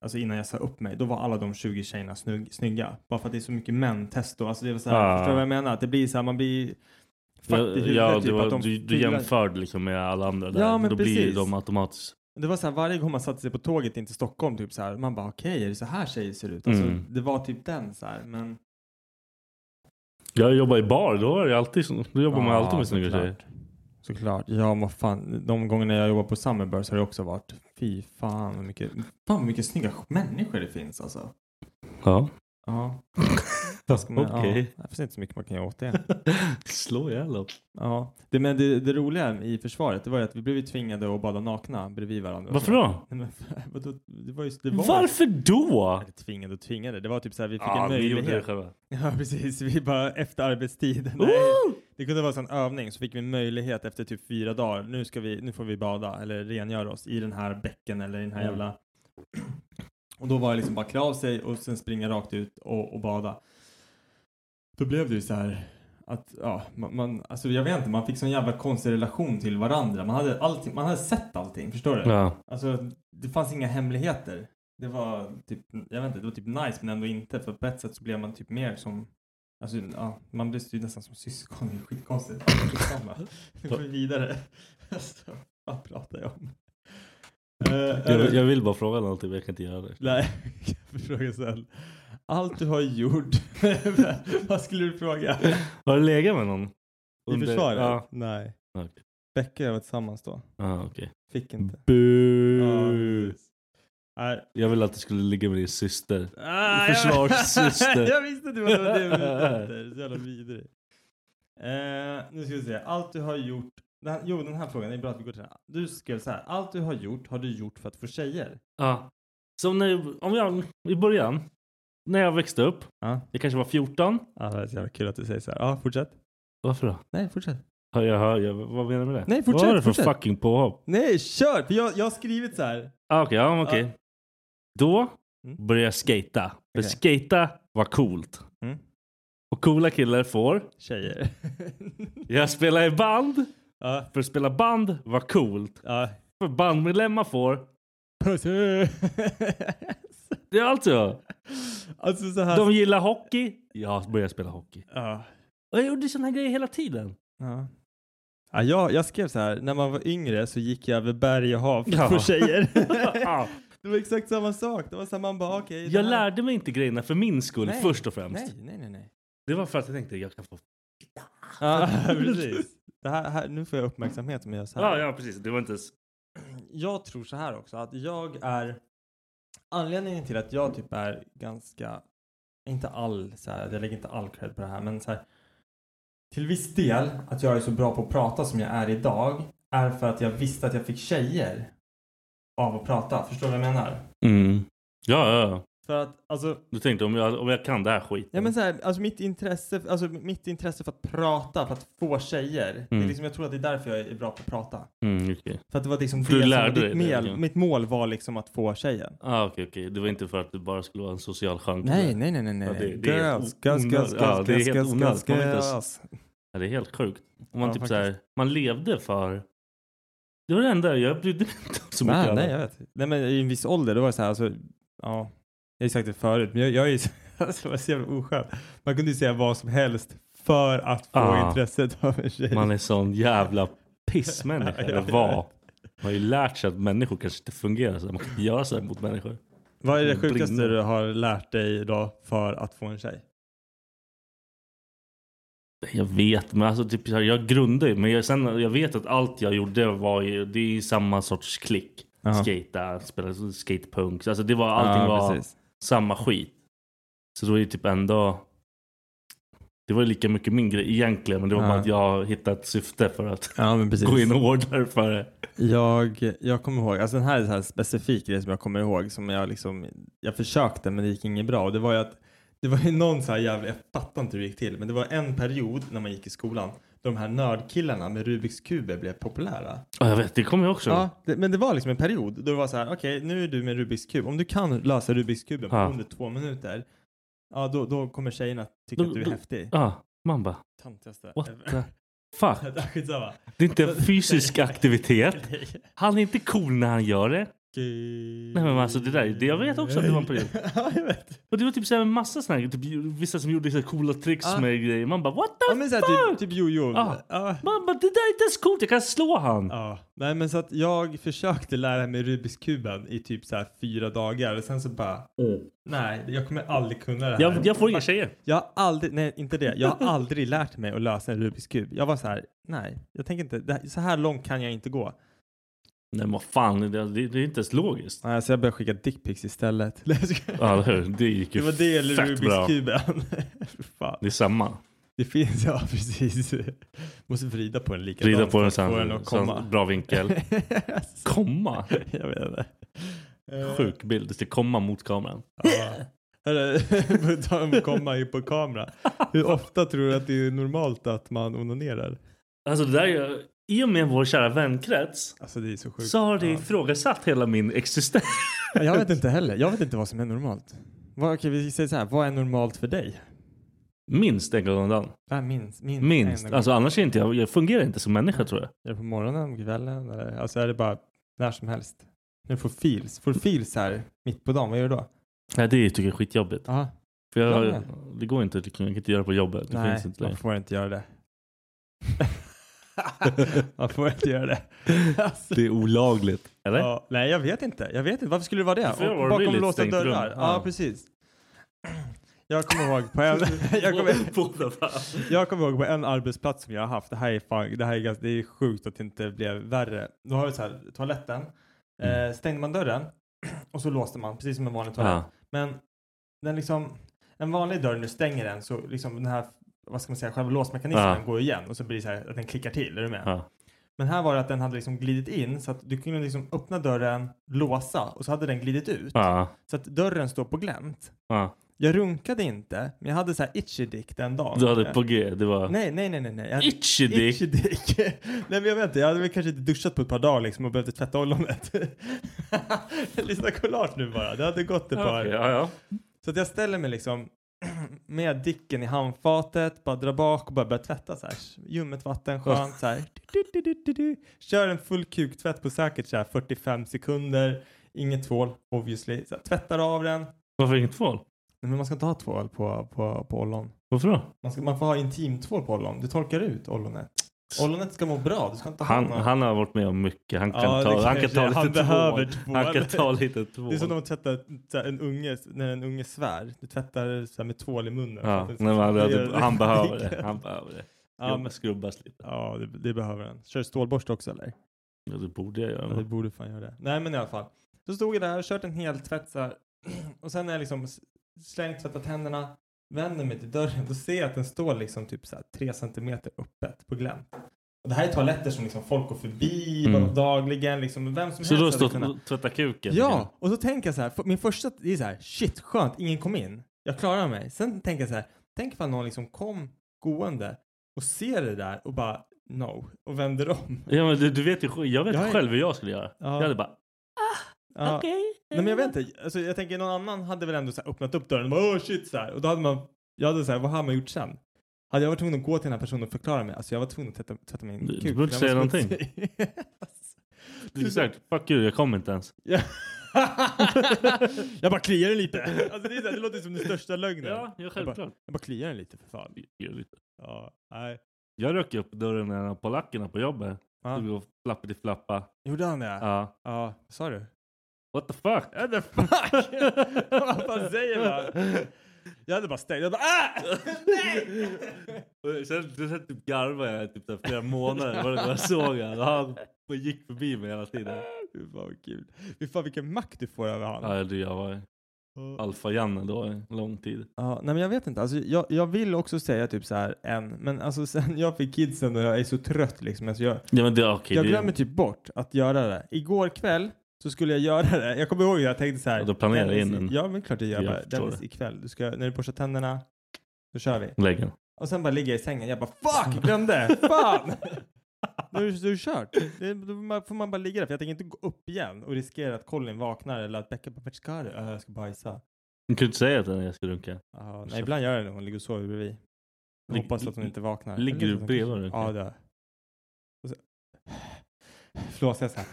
alltså innan jag sa upp mig, då var alla de 20 tjejerna snygg, snygga. Bara för att det är så mycket män-testo. Alltså det var så här, Ja. förstår du vad jag menar? Att det blir så här, man blir Ja, ja, typ, du, var, att de du, du jämförde liksom med alla andra där. Ja, men Då blir precis. de automatiskt... Det var så här, varje gång man satte sig på tåget in till Stockholm, typ så här, man bara okej, är det så här tjejer ser ut? Alltså, Mm. Det var typ den så här, men... Jag jobbar i bar, då är det alltid Då jobbar man Ja, alltid med snygga tjejer. Såklart. Ja, vad fan. De gångerna jag jobbar på Summerburst har det också varit. Fy fan vad mycket, fan vad mycket snygga människor det finns alltså. Ja. <laughs> Ja. Okej. Ja, det finns inte så mycket man kan göra åt det. <laughs> Slå ihjäl. Ja. Det, men det, det roliga i försvaret det var ju att vi blev tvingade att bada nakna bredvid varandra. Varför då? <laughs> Nej, men, vadå? det var ju, det var, Varför då? Tvingade och tvingade. Det var typ så här, vi fick Ja, en vi gjorde möjlighet. det själva. Ja, precis. Vi bara efter arbetstid. Nej, det kunde vara en övning. Så fick vi en möjlighet efter typ fyra dagar. Nu, ska vi, nu får vi bada eller rengöra oss i den här bäcken eller i den här Mm. jävla... <clears throat> Och då var det liksom bara klä av sig och sen springa rakt ut och, och bada. Då blev det ju så här att, ja, man, man, alltså jag vet inte, man fick sån jävla konstig relation till varandra. Man hade, allting, man hade sett allting, förstår du? Ja. Alltså, det fanns inga hemligheter. Det var typ, jag vet inte, det var typ nice men ändå inte. För på ett sätt så blev man typ mer som, alltså ja, man blev ju nästan som syskon. Det är skitkonstigt. Nu går vi vidare. <laughs> Alltså, vad pratar jag om? Eh, Jag, jag vill bara fråga någonting men jag kan inte göra det. Nej, <laughs> jag fråga sen. Allt du har gjort. <laughs> vad skulle du fråga? Har du legat med någon? I Under- försvaret? Ja. Nej. Okej. Becka och jag var tillsammans då. Ah, okej. Fick inte. Bu. Nej. Jag ville att du skulle ligga med din syster. Ah, Försvarssyster. <laughs> jag visste att det var det du. Så jävla vidrig. Eh, nu ska vi se. Allt du har gjort. Den här, jo, den här frågan. Är bra att vi går till den. Du skrev så här. Allt du har gjort har du gjort för att få tjejer. Ja. Så när, om jag, i början, när jag växte upp, Ja. jag kanske var 14. Ja, det är så jävla kul att du säger så här. Ja, fortsätt. Varför då? Nej, fortsätt. Har jag, har jag, vad menar du med det? Nej, fortsätt, Vad är det för fortsätt. fucking påhopp? Nej, kör! För jag, jag har skrivit så här. Ah, Okej, ja, okej. Ja. Då Mm. började jag skata. För Okej. skata var coolt. Mm. Och coola killar får. Tjejer. <laughs> Jag spelar i band. Ja. För att spela band var coolt. Ja. För bandmedlemmar får. Pussy! Det är allt jag. Alltså så här. De gillar hockey. Jag började spela hockey. Ja. Och jag gjorde såna här grejer hela tiden. Ja. Ja, jag, jag skrev så här, när man var yngre så gick jag över berg och hav för Ja. få tjejer. <laughs> Ja. det var exakt samma sak. Det var så här, man bara det Jag här- lärde mig inte grejerna för min skull Nej. först och främst. Nej, nej, nej. nej. Det var för att jag tänkte jag kan få... Ja, <laughs> precis. Det här, här, nu får jag uppmärksamhet om jag gör så här. Ja, ja precis. Det var inte ens... <clears throat> Jag tror så här också, att jag är... Anledningen till att jag typ är ganska... Inte all, så här, jag lägger inte all cred på det här, men så här, Till viss del, att jag är så bra på att prata som jag är idag, är för att jag visste att jag fick tjejer av att prata. Förstår du vad jag menar? Mm. Ja, ja, ja. För att, alltså... Du tänkte om jag, om jag kan det här skiten. Ja men så här, alltså mitt intresse, alltså mitt intresse för att prata, för att få tjejer. Det är Mm. liksom, jag tror att det är därför jag är bra på att prata. Mm, okej. För att det var liksom du det som ditt mål, mitt mål var liksom att få tjejen. Ah, okej, okej. Det var inte för att du bara skulle vara en social chans. Nej, nej, nej, nej, nej. Ja, det, det Girls, girls, girls. Ja, girls, girls, girls, ens- girls. Ja, det är helt sjukt. Om man Ja, typ så här, man levde för... Det var det enda, jag brydde mig inte så mycket. Nej, nej, jag vet. Nej, men i en viss ålder, då var det så här, alltså, ja. Jag har sagt det förut, men jag, jag är <laughs> alltså, så jävla oskönt. Man kunde ju säga vad som helst för att få Ah. intresset av en tjej. Man är sån jävla pissmänniska, <laughs> eller var. Man har ju lärt sig att människor kanske inte fungerar så. Man kan inte göra så här mot människor. Vad är det sjukaste brinner. du har lärt dig då för att få en tjej? Jag vet, men alltså typ jag grundar ju. Men jag, sen, jag vet att allt jag gjorde var ju, det är ju samma sorts klick. Skata, spela skatepunks. Alltså det var, allting Ja, var precis. Samma skit. Så då är det typ ändå... Det var lika mycket min grej egentligen. Men det var Ja. bara att jag hittade ett syfte för att Ja, gå in hårdare för det. Jag, jag kommer ihåg, alltså den här är så här specifik grej som jag kommer ihåg som jag liksom, jag försökte men det gick inget bra och det var ju att det var ju någon så här jävla, jag fattar inte hur det gick till, men det var en period när man gick i skolan de här nördkillarna med Rubiks kuber blev populära. Ja, jag vet, det kommer jag också. Ja, det, men det var liksom en period då det var så här, okej nu är du med Rubiks kub, om du kan lösa Rubiks kuben på Ja. under två minuter, ja då, då kommer tjejerna tycka Då- att du är då- häftig. Ja, man bara... Töntigaste. What the <laughs> fuck? Det är inte en <laughs> fysisk aktivitet. <laughs> Han är inte cool när han gör det. Nej men alltså det där, det, jag vet också att det var en period. <laughs> ja, jag vet. Och det var typ så här en massa såna här, typ, vissa som gjorde så här coola tricks Ja. med grejer. Man bara what the Ja men såhär fuck? typ, typ jojo. Ja. Ja. Man bara det där är inte ens coolt, jag kan slå han. Ja, nej men så att jag försökte lära mig Rubiks kuben i typ så här fyra dagar och sen så bara nej, jag kommer aldrig kunna det här. Jag, jag får inga tjejer. Jag har aldrig, nej inte det, jag har aldrig lärt mig att lösa en Rubiks kub. Jag var så här, nej, jag tänker inte, här, så här långt kan jag inte gå. Nej men vad fan, det, det, det är inte ens logiskt. Nej, så jag började skicka dickpics istället. <laughs> Ja eller det gick ju det var det eller Rubiks kuben. <laughs> Det är samma. Det finns, ja <laughs> precis. Måste vrida på den lika Vrida på den komma. här bra vinkel. Komma? jag vet inte. Eh, Sjuk bild, det ska komma mot kameran. Att komma in på kamera. Hur ofta tror du att det är normalt att man onanerar? Alltså det där är, i och med vår kära vänkrets Alltså så så har det Ja. ifrågasatt hela min existens. Jag vet <laughs> inte heller. Jag vet inte vad som är normalt. Vad, okej, vi säger så här. Vad är normalt för dig? Minst en gång om dagen. Ja, minst. Minst. Minst. Alltså annars är inte jag, jag fungerar inte som människa tror jag. Är det på morgonen, kvällen? Eller? Alltså är det bara när som helst? När du får feels. Får du feels här mitt på dagen, vad gör du då? Nej det tycker jag är skitjobbigt. Ja. För jag, Ja, det går inte, jag kan inte göra på jobbet. Det Nej, finns inte man får inte göra det. <laughs> man får inte göra det. Alltså. <laughs> Det är olagligt. Eller? Ja, nej, jag vet inte. Jag vet inte. Varför skulle det vara det? Vill i bakom låsta dörrar. rum. Ja. Ja. precis. <clears throat> Jag kommer ihåg på en, <laughs> jag kommer, jag kommer ihåg på en arbetsplats som jag har haft. Det här är fan, det här är ganska, det är sjukt att det inte blev värre. Då har vi så här, toaletten. Mm. Eh, stängde man dörren <clears throat> och så låste man, precis som en vanlig toalett. Ja. Men den liksom, en vanlig dörr när du stänger den så liksom den här, vad ska man säga, själva låsmekanismen Ja. går igen och så blir det så här att den klickar till. Är du med? Ja. Men här var det att den hade liksom glidit in så att du kunde liksom öppna dörren, låsa och så hade den glidit ut. Ja. Så att dörren står på glänt. Ja. Jag runkade inte, men jag hade så här itchy dick den dagen. Du hade på G, det var... Nej, nej, nej, nej. nej. Hade Itchy dick? Itchy dick. <laughs> nej, men jag vet inte. Jag hade väl kanske inte duschat på ett par dagar liksom och behövde tvätta ollonet. <laughs> Lyssna collage nu bara. Det hade gått ett par. Okej, ja, ja. Så att jag ställer mig liksom <clears throat> med dicken i handfatet, bara drar bak och bara börjar tvätta så här. Ljummet vatten, skönt så här. Du, du, du, du, du. Kör en full kuktvätt på säkert så här 45 sekunder. Inget tvål, obviously. Så här, tvättar av den. Varför inget tvål? Nej, men man ska inte ha tvål på, på, på ollon. Varför då? Man, ska, man får ha intimtvål på ollon. Du torkar ut ollonet. Ollonet ska må bra. Han, han har varit med om mycket. Han kan Ja, ta, han kan ta lite Han behöver tvål. Han kan ta lite tvål. Det är som när man tvättar här, en unge, när en unge svär. Du tvättar så här, med tvål i munnen. Ja, nej, men han, det- han behöver det. <laughs> Han behöver det. Ja, men- Skrubbas lite. Ja, det, det behöver den. Kör du stålborste också eller? Ja, det borde jag Ja, det göra. borde fan göra det. Nej men i alla fall. Så stod jag där, kört en hel tvätt så här. <clears throat> Och sen när jag liksom slängt, tvättat händerna, vänder mig till dörren, då ser jag att den står liksom typ så här tre centimeter öppet på glänt. Och det här är toaletter som liksom folk går förbi Mm. dagligen, liksom vem som Så helst stått kunnat- och tvättat kuken? Ja, och så tänker jag så här, min första, det är så här, shit skönt, ingen kom in. Jag klarar mig. Sen tänker jag så här, tänk ifall någon liksom kom gående och ser det där och bara no, och vänder om. Ja, men du, du vet ju, jag vet Jag är- själv hur jag skulle göra. Ja. Jag hade bara, Ja. okej. Nej men jag vet inte, alltså, jag tänker någon annan hade väl ändå så här öppnat upp dörren och bara oh shit så här. Och då hade man, jag hade så här, vad har man gjort sen? Hade jag varit tvungen att gå till den här personen och förklara mig, alltså jag var tvungen att tvätta, tvätta min Du- kuk. <laughs> du behöver inte var säga. Du är säkert, fuck you, jag kommer inte ens. Ja. <laughs> jag bara kliar den lite. Alltså det, är så här, det låter som den största lögnen. Ja, ja, Jag bara, självklart. jag bara kliar den lite för fan. Gör lite. Ja, nej. Jag rök upp dörren när jag polackerna på jobbet. Ja. Stod och flappade flappa. Gjorde han det? Ja. Ja, sa du? What the fuck? What the fuck? <laughs> Vad fan säger man? Jag hade bara stängt. Jag bara ah! <laughs> Nej! Och Sen, sen typ garvade jag typ här flera månader varje gång jag såg honom. Han bara gick förbi mig hela tiden. Fy fan vad kul. Fy fan vilken makt du får över han. Ja, du, jag var alfa-Janne då en lång tid. Ja, nej men jag vet inte. Alltså, jag, jag vill också säga typ så här en, men alltså sen jag fick kidsen och jag är så trött liksom. Alltså, jag, Ja, men det, okej, jag det, glömmer typ bort att göra det. Igår kväll så skulle jag göra det. Jag kommer ihåg att jag tänkte så här. Ja, då planerar jag in en- Ja men klart jag gör Jag bara. Dennis det. ikväll. Du ska, när du borstar tänderna, då kör vi. Läggen. Och sen bara ligger jag i sängen. Jag bara fuck, glömde! <laughs> Fan! Då är det- kört. Det, då får man bara ligga där. För jag tänker inte gå upp igen och riskera att Colin vaknar eller att Becka bara vart ska du? "Ja, Jag ska bajsa. Du kunde inte säga henne jag ska runka. Ja, nej, ibland gör jag det hon ligger och sover bredvid. Jag Lig- hoppas att hon inte vaknar. ligger du att hon bredvid och runkar? Ja, det gör jag. Flåsar jag så här.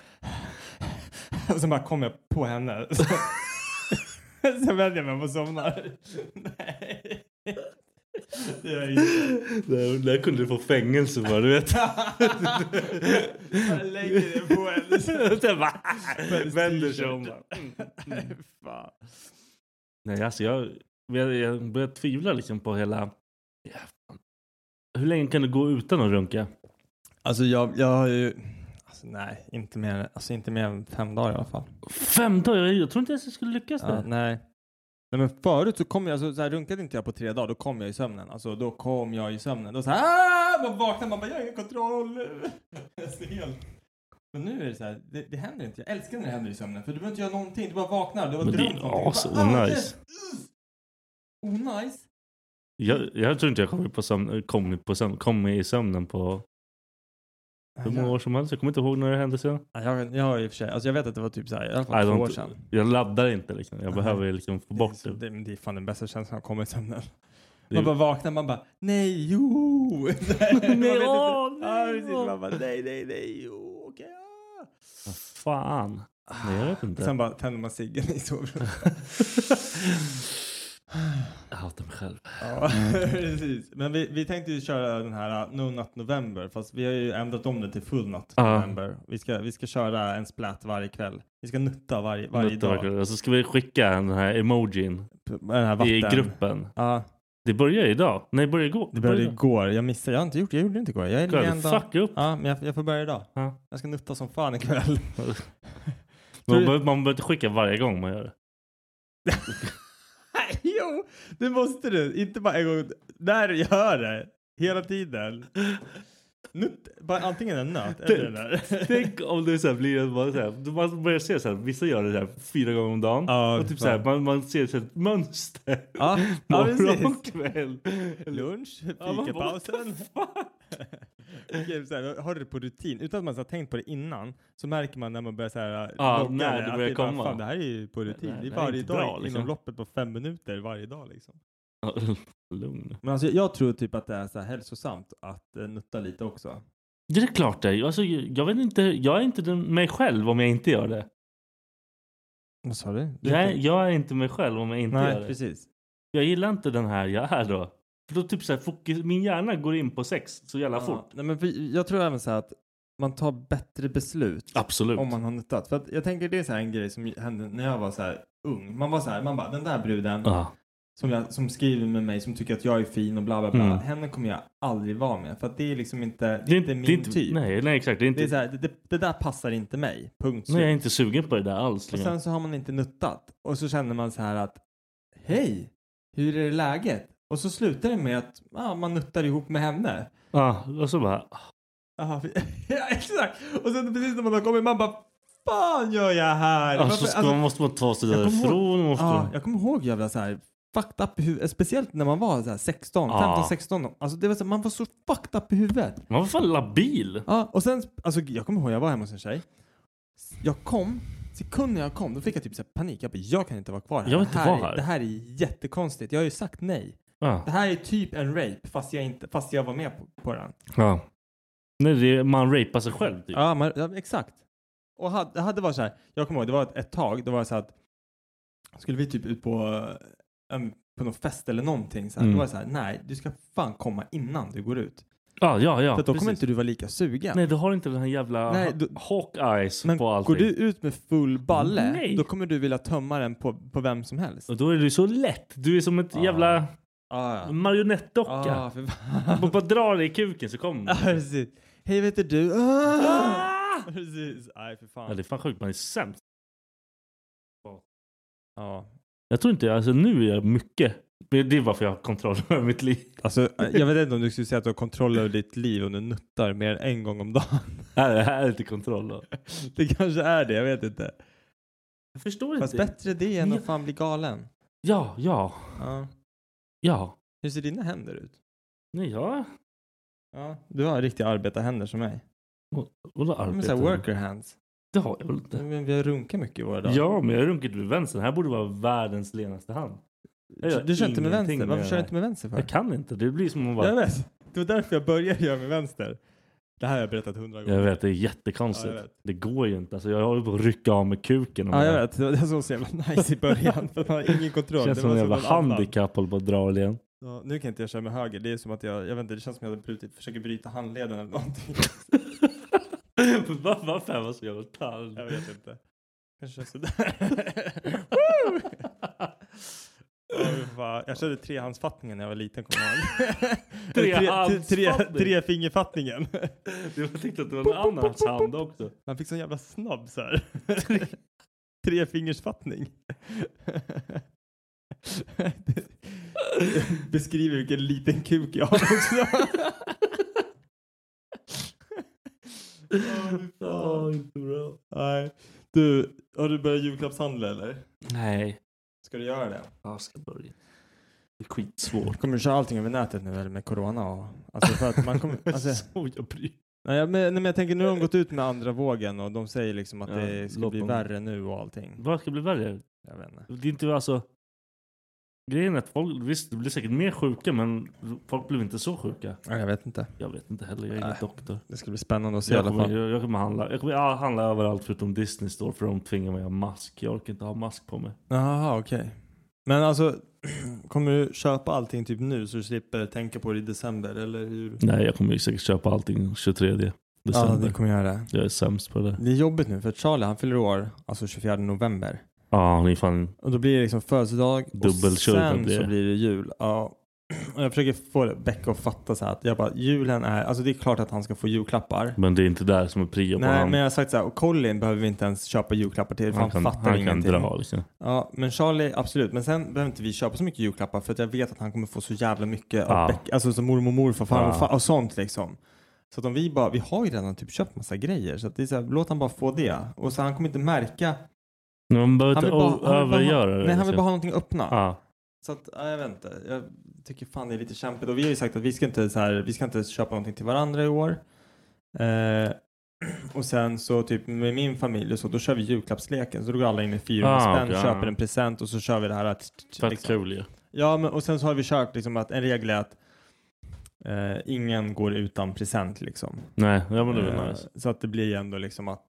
<laughs> Och sen bara kommer jag på henne. <laughs> Så, sen vänder jag mig om och somnar. Nej. Det inte. Där, där kunde du få fängelse för, du vet. <laughs> Jag lägger det på henne. Sen bara, vänder sig om. bara. Nej, fan. Nej, alltså jag, jag, jag börjar tvivla liksom på hela... Ja. Hur länge kan du gå utan att runka? Alltså jag, jag har ju... Nej, inte mer, alltså inte mer än fem dagar i alla fall. Fem dagar? Jag tror inte ens jag skulle lyckas Ja, där. nej. Nej men förut så kom jag, alltså, så här, runkade inte jag på tre dagar, då kom jag i sömnen. Alltså då kom jag i sömnen. Då så här, ah! man vaknar, man bara, jag har ingen kontroll. <laughs> Helt... Men nu är det så här, det, det händer inte. Jag älskar när det händer i sömnen, för du behöver inte göra någonting. Du bara vaknar, du har Men det är drömt as- uh. Onnice? Jag, jag tror inte jag kommit, på sömn, kommit, på sömn, kommit i sömnen på hur många år som helst. Jag kommer inte ihåg när det hände sen. Ja, jag, jag har i och för sig, alltså jag vet att det var typ så här, i alla I fall två år sedan. Jag laddar inte liksom. Jag Nej. behöver liksom få bort det. det. Det, är fan den bästa känslan att komma i sömnen. Man bara vaknar, man bara nej, jo! <laughs> nej, åh, nej, åh. Man bara nej, nej, nej, jo, okej. Vad fan. Nej, jag vet inte. Sen bara tänder man ciggen i sovrummet. <laughs> <laughs> <sighs> Jag hatar mig själv. ja, <laughs> precis. Men vi, vi tänkte ju köra den här uh, No Nut November, fast vi har ju ändrat om det till Full Nut. November. Vi ska, vi ska köra en splat varje kväll. Vi ska nutta varje, varje Nutta dag. verkligen. Och så ska vi skicka den här emojin den här i gruppen. Ja, Det börjar idag. Nej, det börjar igår. det började igår. Jag missade, jag har inte gjort jag gjorde det inte igår. Jag är dag. fuckar upp. Ja, men jag, jag får börja idag. Ja. Jag ska nutta som fan ikväll. <laughs> <laughs> Man man behöver inte skicka varje gång man gör det. Nej, <laughs> jo, det måste du. Inte bara en gång. När du gör det. Hela tiden. Nutt, bara antingen en nöt eller den där. <laughs> Tänk om det så här blir bara så här, man börjar se så här, vissa gör det så här fyra gånger om dagen. Ja, och typ så här, man, man ser så här ett mönster. Ja, ja <laughs> Morgon, precis. kväll. Lunch, fikapausen. Okej, så här, har du det på rutin utan att man har tänkt på det innan så märker man när man börjar så här, Ja, logga när det att börjar är bara, komma. Fan, det här är ju på rutin. Nej, det är det varje dag bra, liksom. inom loppet på fem minuter varje dag liksom. <laughs> Lugn. Men alltså, jag tror typ att det är så här hälsosamt att uh, nutta lite också. Det är klart det. Alltså, jag, vet inte, jag är inte den, mig själv om jag inte gör det. Vad sa du? Jag är, jag är inte mig själv om jag inte gör Nej, det. precis. Jag gillar inte den här jag är då. För då typ så här, fokus, min hjärna går in på sex så jävla fort. Nej, men för, jag tror även så här att man tar bättre beslut Absolut. om man har nuttat. För att jag tänker det är så här en grej som hände när jag var så här ung. Man var så här, man bara den där bruden Ja. som, jag, som skriver med mig som tycker att jag är fin och bla bla bla. Mm. Henne kommer jag aldrig vara med för att det är liksom inte, det Det är är inte min det inte- typ. nej, nej, exakt. Det är inte- det, är så här, det, det där passar inte mig. Punkt Nej, jag är slut. inte sugen på det där alls. Och sen så har man inte nuttat. Och så känner man så här att Hej! Hur är läget? Och så slutar det med att ah, man nuttar ihop med henne. Ja, och så bara... Aha, <laughs> ja, exakt! Och sen precis när man har kommit man bara Fan gör jag här? Alltså, ska man, måste man ta sig därifrån. ihåg- Måste Ja, jag kommer ihåg jävla så här fucked up i huvudet. Speciellt när man var så här 16, Ja. 15, 16. Alltså det var så, man var så fucked up i huvudet. Man var fan labil. Ja, och sen, alltså jag kommer ihåg jag var hemma hos en tjej. Jag kom, sekunden jag kom, då fick jag typ så här panik. Jag bara, jag kan inte vara kvar här. Jag vill Det inte här vara är- här. Det här är jättekonstigt. Jag har ju sagt nej. Ja. Det här är typ en rape fast jag, inte, fast jag var med på, på den. Ja. Nej, det är, man rapar sig själv typ. Ja, man, ja exakt. Och hade, det hade varit så här, jag kommer ihåg, det var ett, ett tag, det var så att skulle vi typ ut på, um, på någon fest eller någonting så här, Mm. då var det så här, nej, du ska fan komma innan du går ut. Ja, ja, ja. För då kommer precis. inte du vara lika sugen. Nej, du har inte den här jävla Nej, du- hawk-eyes Men på allting. går du ut med full balle, Nej. då kommer du vilja tömma den på, på vem som helst. Och då är du så lätt. Du är som ett Ja. jävla Ah, ja. marionettdocka. Ah. Man bara drar dig i kuken så kommer <laughs> man. precis. Hej, vet du? Ah! <laughs> Precis. Nej, för fan. Ja, det är fan sjukt. Man är sämst. Ja. Jag tror inte, alltså nu är jag mycket. Det är varför jag har kontroll över mitt liv. Alltså, jag vet inte om du skulle säga att du har kontroll över ditt liv och du nuttar mer än en gång om dagen. <laughs> Nej, det här är inte kontroll då. Det kanske är det, jag vet inte. Jag förstår Fast inte. bättre det än att fan bli galen. Ja, ja, Ja. Ja. Hur ser dina händer ut? Nej, ja. Ja. Du har riktiga arbetarhänder som mig. Vadå De är arbete? såhär worker hands. Det har jag väl inte. Men vi har runkat mycket i våra dagar. Ja, men jag har runkit med vänster. Här borde vara världens lenaste hand. Jag Du kör inte med vänster. Varför kör du här. inte med vänster för? Jag kan inte. Det blir som att vara... Jag vet. Det var därför jag började göra med vänster. Det här har jag berättat hundra gånger. Jag vet, det är jättekonstigt. Ja. Det går ju inte. Alltså, jag håller på att rycka av med kuken. Ja, jag vet. Det var det så jävla nice i början. <laughs> Man har ingen kontroll. känns Det som en jävla handikapp håller på att dra igen. Ja, nu kan inte jag köra med höger. Det är som att jag, jag vet inte, det känns som att jag brutit, försöker bryta handleden eller någonting. <laughs> Var- Varför är man så jävla tall? Jag vet inte. Kanske sådär. <laughs> Woo! Ja, fy fan. Jag körde trehandsfattningen när jag var liten, kommer jag ihåg. <laughs> Eller tre, tre, trefingerfattningen. Jag tänkte att det var en annans hand också. Man fick sån jävla snabb så här. <laughs> Trefingersfattning. Beskriver vilken liten kuk jag har också. Ja, inte bra. Nej. Du, har du börjat julklappshandla eller? Nej. Ska du göra det? Jag ska börja. Det är skitsvårt. Kommer du köra allting över nätet nu eller med corona? Och, alltså för att man kommer, <laughs> alltså, Så jag bryr nej, men, nej, men jag tänker nu har de gått ut med andra vågen och de säger liksom att Ja, det ska bli dem. värre nu och allting. Vad ska bli värre? Jag vet inte. Det är inte alltså... Grejen är att folk, visst det blir säkert mer sjuka men folk blev inte så sjuka. Ja, jag vet inte. Jag vet inte heller, jag är ingen Nej. doktor. Det ska bli spännande att se i Jag alla kommer, fall. jag, jag kommer handla, jag kommer ja, handla överallt förutom Disney Store för de tvingar mig att ha mask. Jag orkar inte ha mask på mig. Jaha, okej. Men alltså, <clears throat> kommer du köpa allting typ nu så du slipper tänka på det i december eller hur? Nej, jag kommer ju säkert köpa allting 23 Ja, december. det kommer göra det. Jag är sämst på det. Det är jobbigt nu för Charlie han fyller år, alltså 24 november. Ja, ni fan... Och då blir det liksom födelsedag och sen blir så det. blir det jul. Ja. Och jag försöker få Becka att fatta så här att jag bara, julen är, alltså det är klart att han ska få julklappar. Men det är inte där som är prio på Nej, han. men jag har sagt så här, och Colin behöver vi inte ens köpa julklappar till för han, han kan, fattar han kan ingenting. dra liksom. Ja, men Charlie, absolut. Men sen behöver inte vi köpa så mycket julklappar för att jag vet att han kommer få så jävla mycket Ja. av Beck, alltså som mormor morfar, farmor Ja. och sånt liksom. Så att om vi bara, vi har ju redan typ köpt massa grejer så att det är så här, låt han bara få det. Och så han kommer inte märka. Men man behöver inte bara, övergöra det. nej, han vill liksom. bara ha någonting att öppna. Ja. Så att, ja, jag vet inte. Jag tycker fan det är lite kämpigt. Och vi har ju sagt att vi ska inte, så här, vi ska inte köpa någonting till varandra i år. Eh, <clears throat> och sen så typ med min familj och så, då kör vi julklappsleken. Så då går alla in med 400 Ah, spänn, okej, köper en present och så kör vi det här. Att, Fett liksom. kul ju. Ja, men och sen så har vi kört liksom att en regel är att eh, ingen går utan present liksom. Nej, ja, men det är Eh, nice. Så att det blir ändå liksom att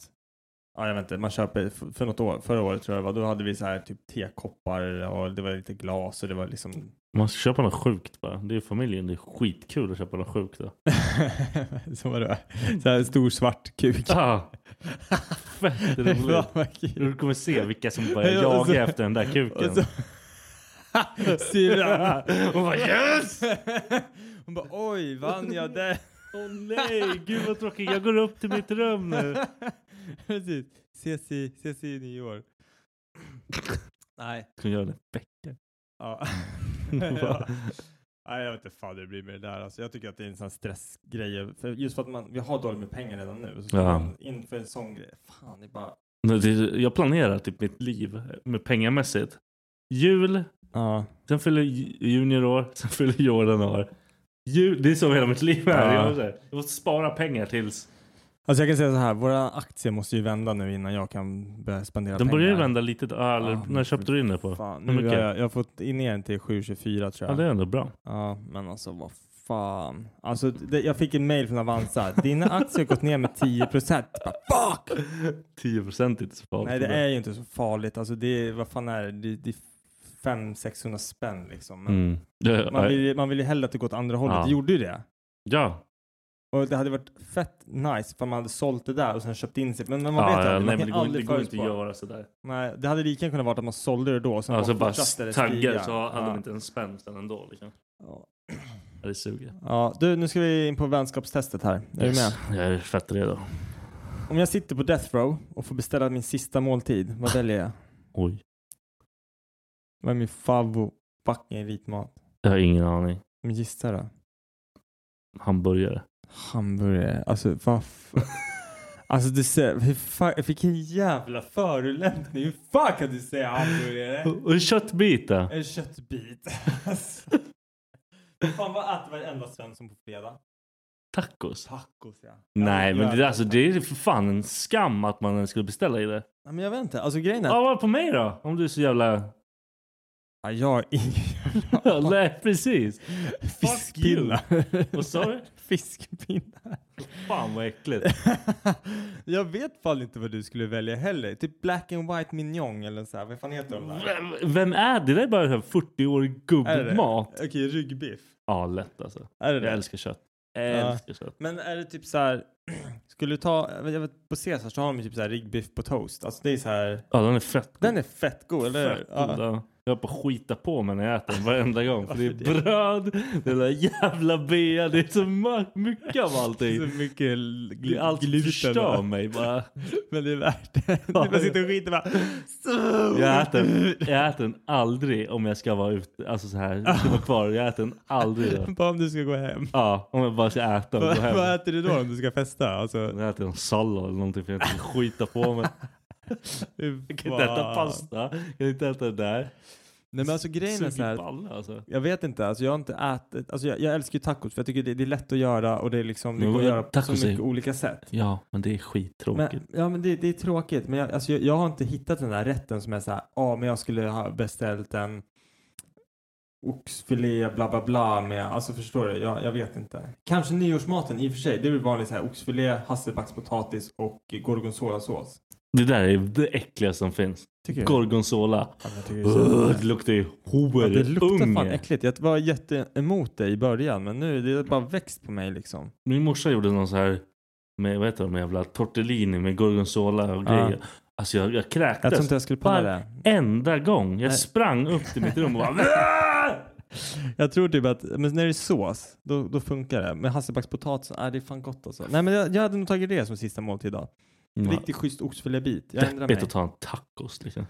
ja jag vet inte, man köper för något år, förra året tror jag det var, då hade vi så här typ tekoppar och det var lite glas och det var liksom Man ska köpa något sjukt bara. Det är familjen. Det är skitkul att köpa något sjukt. Då. <laughs> så var det. Så här stor svart kuk. <laughs> Ja. Fett roligt. Du kommer se vilka som börjar jaga efter den där kuken. <laughs> Syrran. Hon bara yes! Hon bara oj, vann jag det? Åh nej, gud vad tråkigt. Jag går upp till mitt rum nu. <laughs> Precis. Ses i, ses i nyår. <clears throat> Nej. Ska göra det vecka. Ja. <laughs> <laughs> ja. Nej, jag vet inte fan det blir med det där. Alltså, jag tycker att det är en sån stressgrej. För just för att man, vi har dåligt med pengar redan nu. Så Ja. inför en sån grej. Fan, det är bara... Jag planerar typ mitt liv med pengamässigt. Jul, Ja. sen fyller Ju- Junior år, sen fyller Jordan år. Jul, det är så hela mitt liv är. Ja. Jag måste spara pengar tills... Alltså jag kan säga så här, våra aktier måste ju vända nu innan jag kan börja spendera De pengar. börjar ju vända lite. Ja, eller, Ja, när köpte du in det på? Fan, nu har jag, jag har fått in den till 7,24 tror Ja, jag. det är ändå bra. Ja, men alltså vad fan. Alltså det, jag fick en mail från Avanza. Dina aktier har gått ner med 10 procent. Fuck! 10 procent är inte så farligt. Nej, det är ju inte så farligt. Alltså det vad fan är det? Det, det är 500-600 spänn liksom. Mm. Ja, man, ja. vill, man vill ju hellre att det går åt andra hållet. Ja. Det gjorde ju det. Ja, Och det hade varit fett nice för man hade sålt det där och sen köpt in sig. Men, man vet ja, ju ja, aldrig. Man kan det går, det aldrig går inte att göra sådär. Nej, det hade lika gärna kunnat vara att man sålde det då och sen Alltså bara fortsatte det taggar så hade ja. de inte en spänn sen ändå. Liksom. Ja. <clears throat> Ja, Det suger. Ja, du, nu ska vi in på vänskapstestet här. Är du med? Yes. Jag är fett redo. Om jag sitter på death row och får beställa min sista måltid, vad väljer jag? <sighs> Oj, Vad är min favo fucking vit mat? jag har ingen aning. Men gissa då. Hamburgare. Hamburgare. Alltså vad f- <laughs> Alltså du ser, hur vilken jävla förolämpning. Hur fan kan du säga hamburgare? <laughs> Och en köttbit då? En köttbit. <laughs> Alltså. Fan vad äter varenda Svensson på fredag? Tacos? Tacos ja. Nej, men det, alltså, det är för fan en skam att man skulle beställa i det. Nej, men jag vet inte, alltså grejen är Ja, vad på mig då? Om du är så jävla... Ja, jag har ingen Ja, <laughs> Nej, precis. Fiskpinnar. Vad sa du? <laughs> Fiskpinnar. Fan vad äckligt. <laughs> jag vet fan inte vad du skulle välja heller. Typ black and white mignon eller så här. Vad fan heter de där? Vem, vem är det? Det är bara en 40-årig Är det? gubbmat. Okej, ryggbiff. Ja, lätt alltså. Är det Jag det? älskar kött. Jag Ja. älskar kött. Men är det typ så här, <clears throat> skulle du ta, jag vet, på Caesar så har de typ så här ryggbiff på toast. Alltså det är så här, Ja, den är fett god. den är fett god, eller? Fett god, ja. Jag har på att skita på mig när jag äter den varenda gång. För det är <laughs> bröd, det är där jävla bea, det är så mycket av allting. Så mycket l- Det är allt gluten, förstör mig bara. <laughs> Men det är värt det. <laughs> Du bara sitter och skiter bara. Så. Jag äter, jag äter den aldrig om jag ska vara ute, alltså så här, ska vara kvar. Jag äter den aldrig då. Bara om du ska gå hem. Ja, om jag bara ska äta och gå hem. vad äter du då om du ska festa? Alltså, Jag äter en sallad eller någonting för jag inte skita på mig. Jag kan inte äta pasta, jag kan inte äta det där. Nej men alltså grejen är så här. balle, alltså. Jag vet inte, alltså jag har inte ätit, alltså jag, jag älskar ju tacos för jag tycker det, det är lätt att göra och det är liksom, det går att göra på så tacos är- mycket olika sätt. Ja, men det är skittråkigt. Men, ja men det, det är tråkigt, men jag, alltså jag, jag har inte hittat den där rätten som är så här, ja men jag skulle ha beställt en oxfilé bla bla bla med, alltså förstår du, jag, jag vet inte. Kanske nyårsmaten i och för sig, det är väl vanligt så här oxfilé, hasselbackspotatis och gorgonzolasås. Det där är det äckligaste som finns. Tycker? Gorgonzola. Ja, men jag tycker det är så Ugh, nice. det luktar ju Ja, det luktar fan horunge. äckligt. Jag var jätte emot det i början men nu det är bara växt på mig liksom. Min morsa gjorde någon så här med, vad heter de, jävla tortellini med gorgonzola och Ja. grejer. Alltså jag, jag kräktes. Jag tror inte jag skulle palla det. Enda gång. Jag Nej. sprang upp till mitt rum och bara <laughs> <laughs> Jag tror typ att, men när det är sås, då, då funkar det. Men hasselbackspotatisen, äh, det är fan gott alltså. Nej men jag, jag hade nog tagit det som sista måltid idag. Ja. Riktigt schysst oxfilébit. Jag ändrar mig. Deppigt att ta en tacos liksom.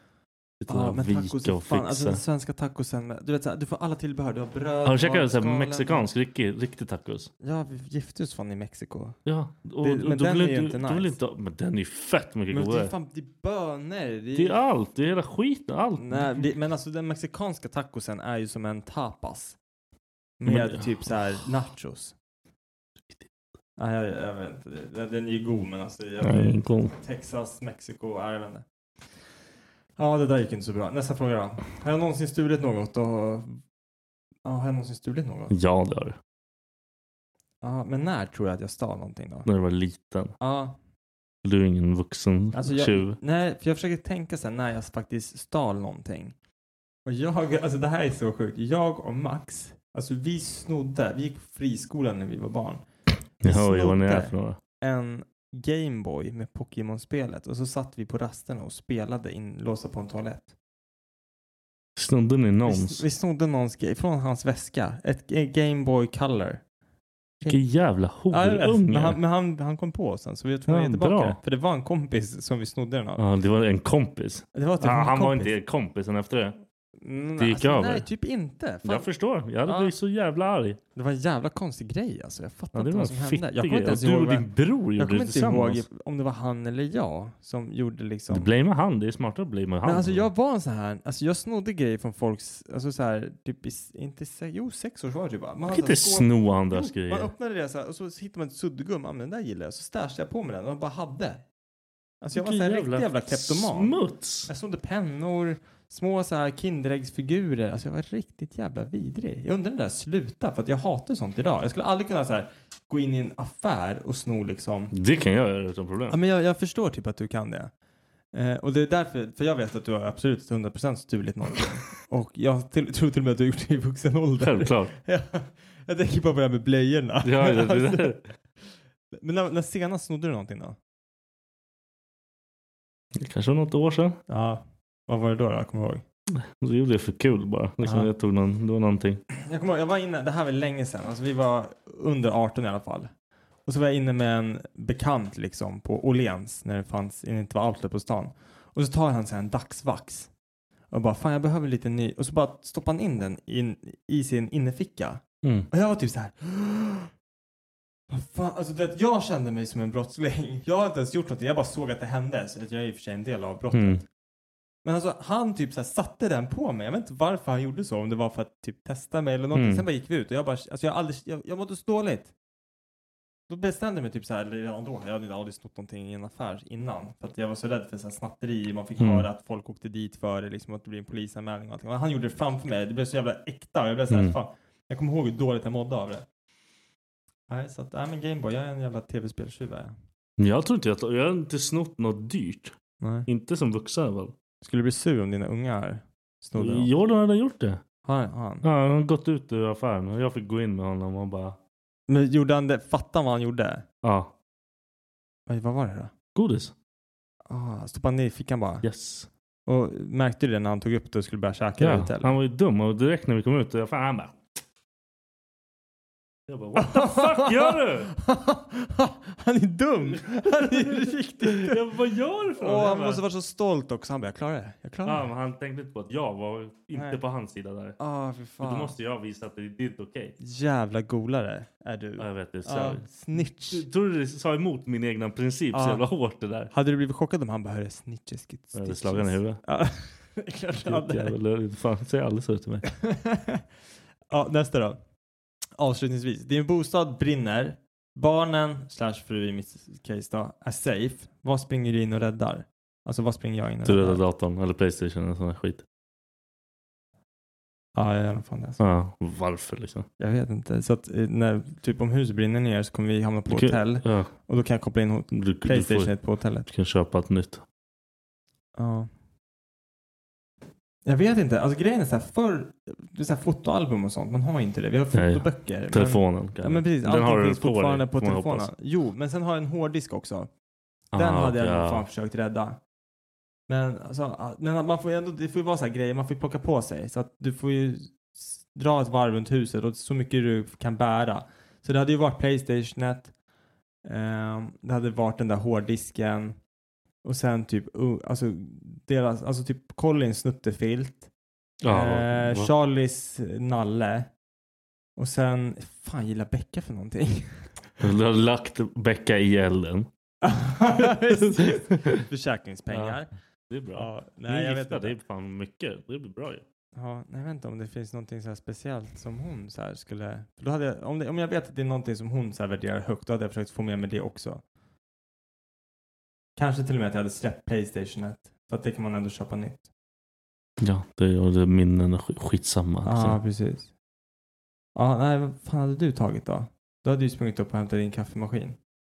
Sitta Ja, och men tacos är fan, alltså den svenska tacosen, du vet såhär, du får alla tillbehör, du har bröd, Har du käkat så här mexikansk riktig, riktig tacos? Ja, vi gifte oss fan i Mexiko. Ja. Och, Det- men du den vill är ju inte du vill nice. inte, Men den är ju fett mycket Men det är godare. fan, det är bönor. Det är allt, det är hela skiten, allt. Nej, det, men alltså den mexikanska tacosen är ju som en tapas. Med Men- typ så här nachos. Nej, jag, jag vet inte. Den, är ju god men alltså. Jag, Nej, god. Texas, Mexiko, nej, jag vet inte. Ja, det där gick inte så bra. Nästa fråga då. Har jag någonsin stulit något? Och... Ja, har jag någonsin stulit något? Ja, det har du. Ja, men när tror jag att jag stal någonting då? När du var liten. Ja. Du är ingen vuxen Alltså jag, tjuv. nej, för jag försöker tänka sen när jag faktiskt stal någonting. Och jag, alltså det här är så sjukt. Jag och Max, alltså vi snodde, vi gick friskolan när vi var barn. Ju vad ni är för några. en Gameboy med Pokémon-spelet och så satt vi på rasterna och spelade inlåsta på en toalett. Snodde ni någons? vi snodde någons grej från hans väska. Ett Ga- Gameboy Color. Vilken jävla horunge. men han, men han, han kom på sen så vi var tvungna Ja, tillbaka bra. För det var en kompis som vi snodde den av. Ja, det var en kompis. Det var typ en han var kompis. inte kompisen efter det. Mm, Det gick alltså, över. Nej, typ inte. Fan. Jag förstår. Jag hade Ja. blivit så jävla arg. Det var en jävla konstig grej alltså. Jag fattar Ja, det inte vad som en hände. Jag kommer inte ens Och du ihåg och din bror gjorde Jag kommer det inte ihåg tillsammans. om det var han eller jag som gjorde liksom... Du blamear han. Det är smartare att blamea han. Men alltså jag var en sån här, alltså jag snodde grejer från folks, alltså så här, typ i, inte se, jo sex års var typ bara. Man kan inte sno andras jo, Man grejer. öppnade det så här, och så hittade man ett suddgum, ja men den där gillar jag, så stashade jag på med den och bara hade. Alltså jag var Vilken riktig jävla kleptoman. Smuts! Jag snodde pennor, små så här Kinderäggsfigurer. Alltså jag var riktigt jävla vidrig. Jag undrar när det där sluta för att jag hatar sånt idag. Jag skulle aldrig kunna så här, gå in i en affär och sno liksom. Det kan jag göra utan problem. Ja, men jag, jag förstår typ att du kan det. Eh, och det är därför, för jag vet att du har absolut 100% stulit någonting. och jag till, tror till och med att du har gjort det i vuxen ålder. Självklart. <laughs> ja, jag tänker bara på det här med blöjorna. Ja, det, det, <laughs> det. men när, när senast snodde du någonting då? det kanske var något år sedan. Ja, vad var det då? då? Jag kommer ihåg. Så gjorde jag för kul bara. Liksom, Ja. jag tog någon, det var någonting. Jag kommer ihåg, jag var inne, det här var länge sedan, alltså vi var under 18 i alla fall. Och så var jag inne med en bekant liksom på Åhléns när det fanns, när det inte var outlet på stan. Och så tar han så här en dagsvax. Och bara, fan jag behöver lite ny. Och så bara stoppar han in den in, i sin innerficka. Mm. Och jag var typ så här. Vad fan, alltså det, jag kände mig som en brottsling. Jag har inte ens gjort något, jag bara såg att det hände. Så att jag är i och för sig en del av brottet. Mm. Men alltså han typ så här satte den på mig. Jag vet inte varför han gjorde så. Om det var för att typ testa mig eller någonting. Mm. Sen bara gick vi ut och jag bara, alltså jag aldrig, jag, jag mådde så dåligt. Då bestämde jag mig typ så här, redan då, jag hade aldrig snott någonting i en affär innan. För att jag var så rädd för så här snatteri, man fick Mm. höra att folk åkte dit för det, liksom att det blev en polisanmälning och allting. Men han gjorde det framför mig, det blev så jävla äkta. Jag blev så här, Mm. fan. Jag kommer ihåg hur dåligt jag mådde av det. Nej, så att, nej men Gameboy, jag är en jävla tv-speltjuv är jag. Jag tror inte jag, jag har inte snott något dyrt. Nej. Inte som vuxen fall. Skulle du bli sur om dina ungar snodde något? Jordan hade gjort det. Har han? Ja, han har gått ut ur affären och jag fick gå in med honom och bara Men gjorde han det, fattade vad han gjorde? ja, Oj, vad var det då? godis. Ah, stoppade ner i fickan bara? Yes. Och märkte du det när han tog upp det och skulle börja käka Ja, det ute? eller? han var ju dum och direkt när vi kom ut, jag fan, han bara jag bara what the fuck gör du? <laughs> han är dum! Han är riktigt dum! Jag bara, vad gör du för Åh, något? han måste vara så stolt också. Han bara, jag klarar det. Jag klarar Ja, det. men han tänkte inte på att jag var inte Nej. på hans sida där. Ah, För då fan. måste jag visa att det är inte okej. Jävla golare är du. Ja, jag vet det. Så Ja, snitch. Tror du det sa emot min egna princip så Ja. jävla hårt det där? Hade du blivit chockad om han bara, hörru, snitches get Jag hade stitches. slagit honom i huvudet. Ja, <laughs> det är klart du hade. Fan, säg aldrig så till mig. <laughs> ja, nästa då. Avslutningsvis. Din bostad brinner. Barnen, slash fru i mitt case då, är safe. Vad springer du in och räddar? Alltså vad springer jag in och Du räddar räddar? datorn eller Playstation eller sån skit. Ja, jag gör nog fan det. Alltså. Ja, varför liksom? Jag vet inte. Så att eh, när typ om huset brinner ner så kommer vi hamna på Du kan- hotell. Ja, Och då kan jag koppla in hot- du, du, Playstation får, på hotellet. du kan köpa ett nytt. Ja. Jag vet inte. Alltså grejen är så här, förr, det är så här fotoalbum och sånt, man har inte det. Vi har Nej. fotoböcker. men- Telefonen. Ja men precis, allting har du finns på dig, fortfarande på får man telefonen. hoppas. Jo, men sen har jag en hårddisk också. Den Ah, hade jag nog ja. fan försökt rädda. Men, alltså, men man får ju ändå, det får ju vara så här grejer, man får ju plocka på sig. Så att du får ju s- dra ett varv runt huset och så mycket du kan bära. Så det hade ju varit Playstationet. ehm, det hade varit den där hårddisken. Och sen typ, alltså, deras, alltså typ Collins snuttefilt. Ja, eh, vad- Charlies nalle. Och sen, fan gillar Becka för någonting? <laughs> Du har lagt Becka i elden. Försäkringspengar. Ja, det är bra. Ja, Nej, jag vet gifta, inte. det är fan mycket. Det blir bra ju. Ja, nej, jag vet inte om det finns någonting så speciellt som hon så här skulle... För då hade jag, om, det, om jag vet att det är någonting som hon så värderar högt, då hade jag försökt få med mig det också. Kanske till och med att jag hade släppt Playstationet. För att det kan man ändå köpa nytt. Ja, det är, minnen och skit- skitsamma. Ja, alltså. precis. Ja, nej, vad fan hade du tagit då? Du hade ju sprungit upp och hämtat din kaffemaskin.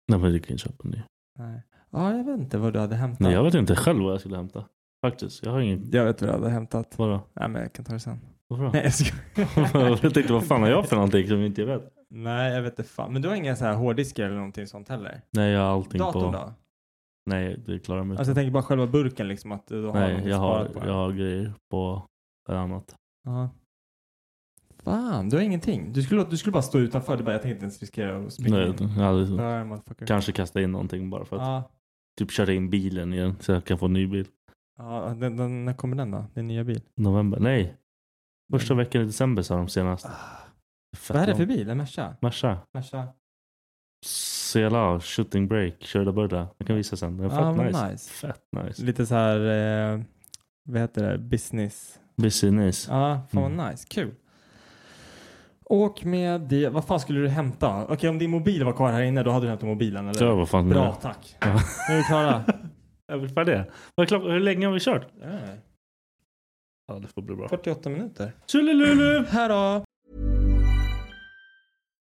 Nej men du kan ju köpa en ny. Nej. Ja, jag vet inte vad du hade hämtat. Nej, jag vet inte själv vad jag skulle hämta. Faktiskt. Jag har ingen... Jag vet vad du hade hämtat. Vadå? Nej, men jag kan ta det sen. Varför då? Nej, jag skojar. <laughs> jag tänkte vad fan har jag för någonting som inte jag vet? Nej, jag vet inte fan. Men du har inga så här hårddiskar eller någonting sånt heller? Nej, jag har allting Datorn på... då? Nej, det klarar mig Alltså jag tänker bara själva burken liksom att du har Nej, något jag har, sparat på jag har grejer på ett annat. Ja. Fan, du har ingenting. Du skulle, du skulle bara stå utanför. Du bara, jag tänkte inte ens riskera att springa Nej, in. jag hade motherfucker. kanske kasta in någonting bara för att Ja, typ köra in bilen igen så jag kan få en ny bil. ja den, den, när kommer den då? Din nya bil? November? Nej. Första veckan i december sa de senast. Fett Ah. Vad är det för långt. bil? En Merca? Merca. Merca? Sela, shooting break, körda burda. Jag kan visa sen. Den är fett Ja, men nice. nice. Fett nice. Lite så här, eh, vad heter det? Business. Business. Ja, fan Mm. nice. Kul. Åk med det. Vad fan skulle du hämta? Okej, om din mobil var kvar här inne, då hade du hämtat mobilen eller? Ja, vad fan. Bra, tack. Ja. Nu är vi klara. <laughs> Är vi färdiga? Hur länge har vi kört? Nej. Ja, det får bli bra. 48 minuter. Tjolilulu! Här då.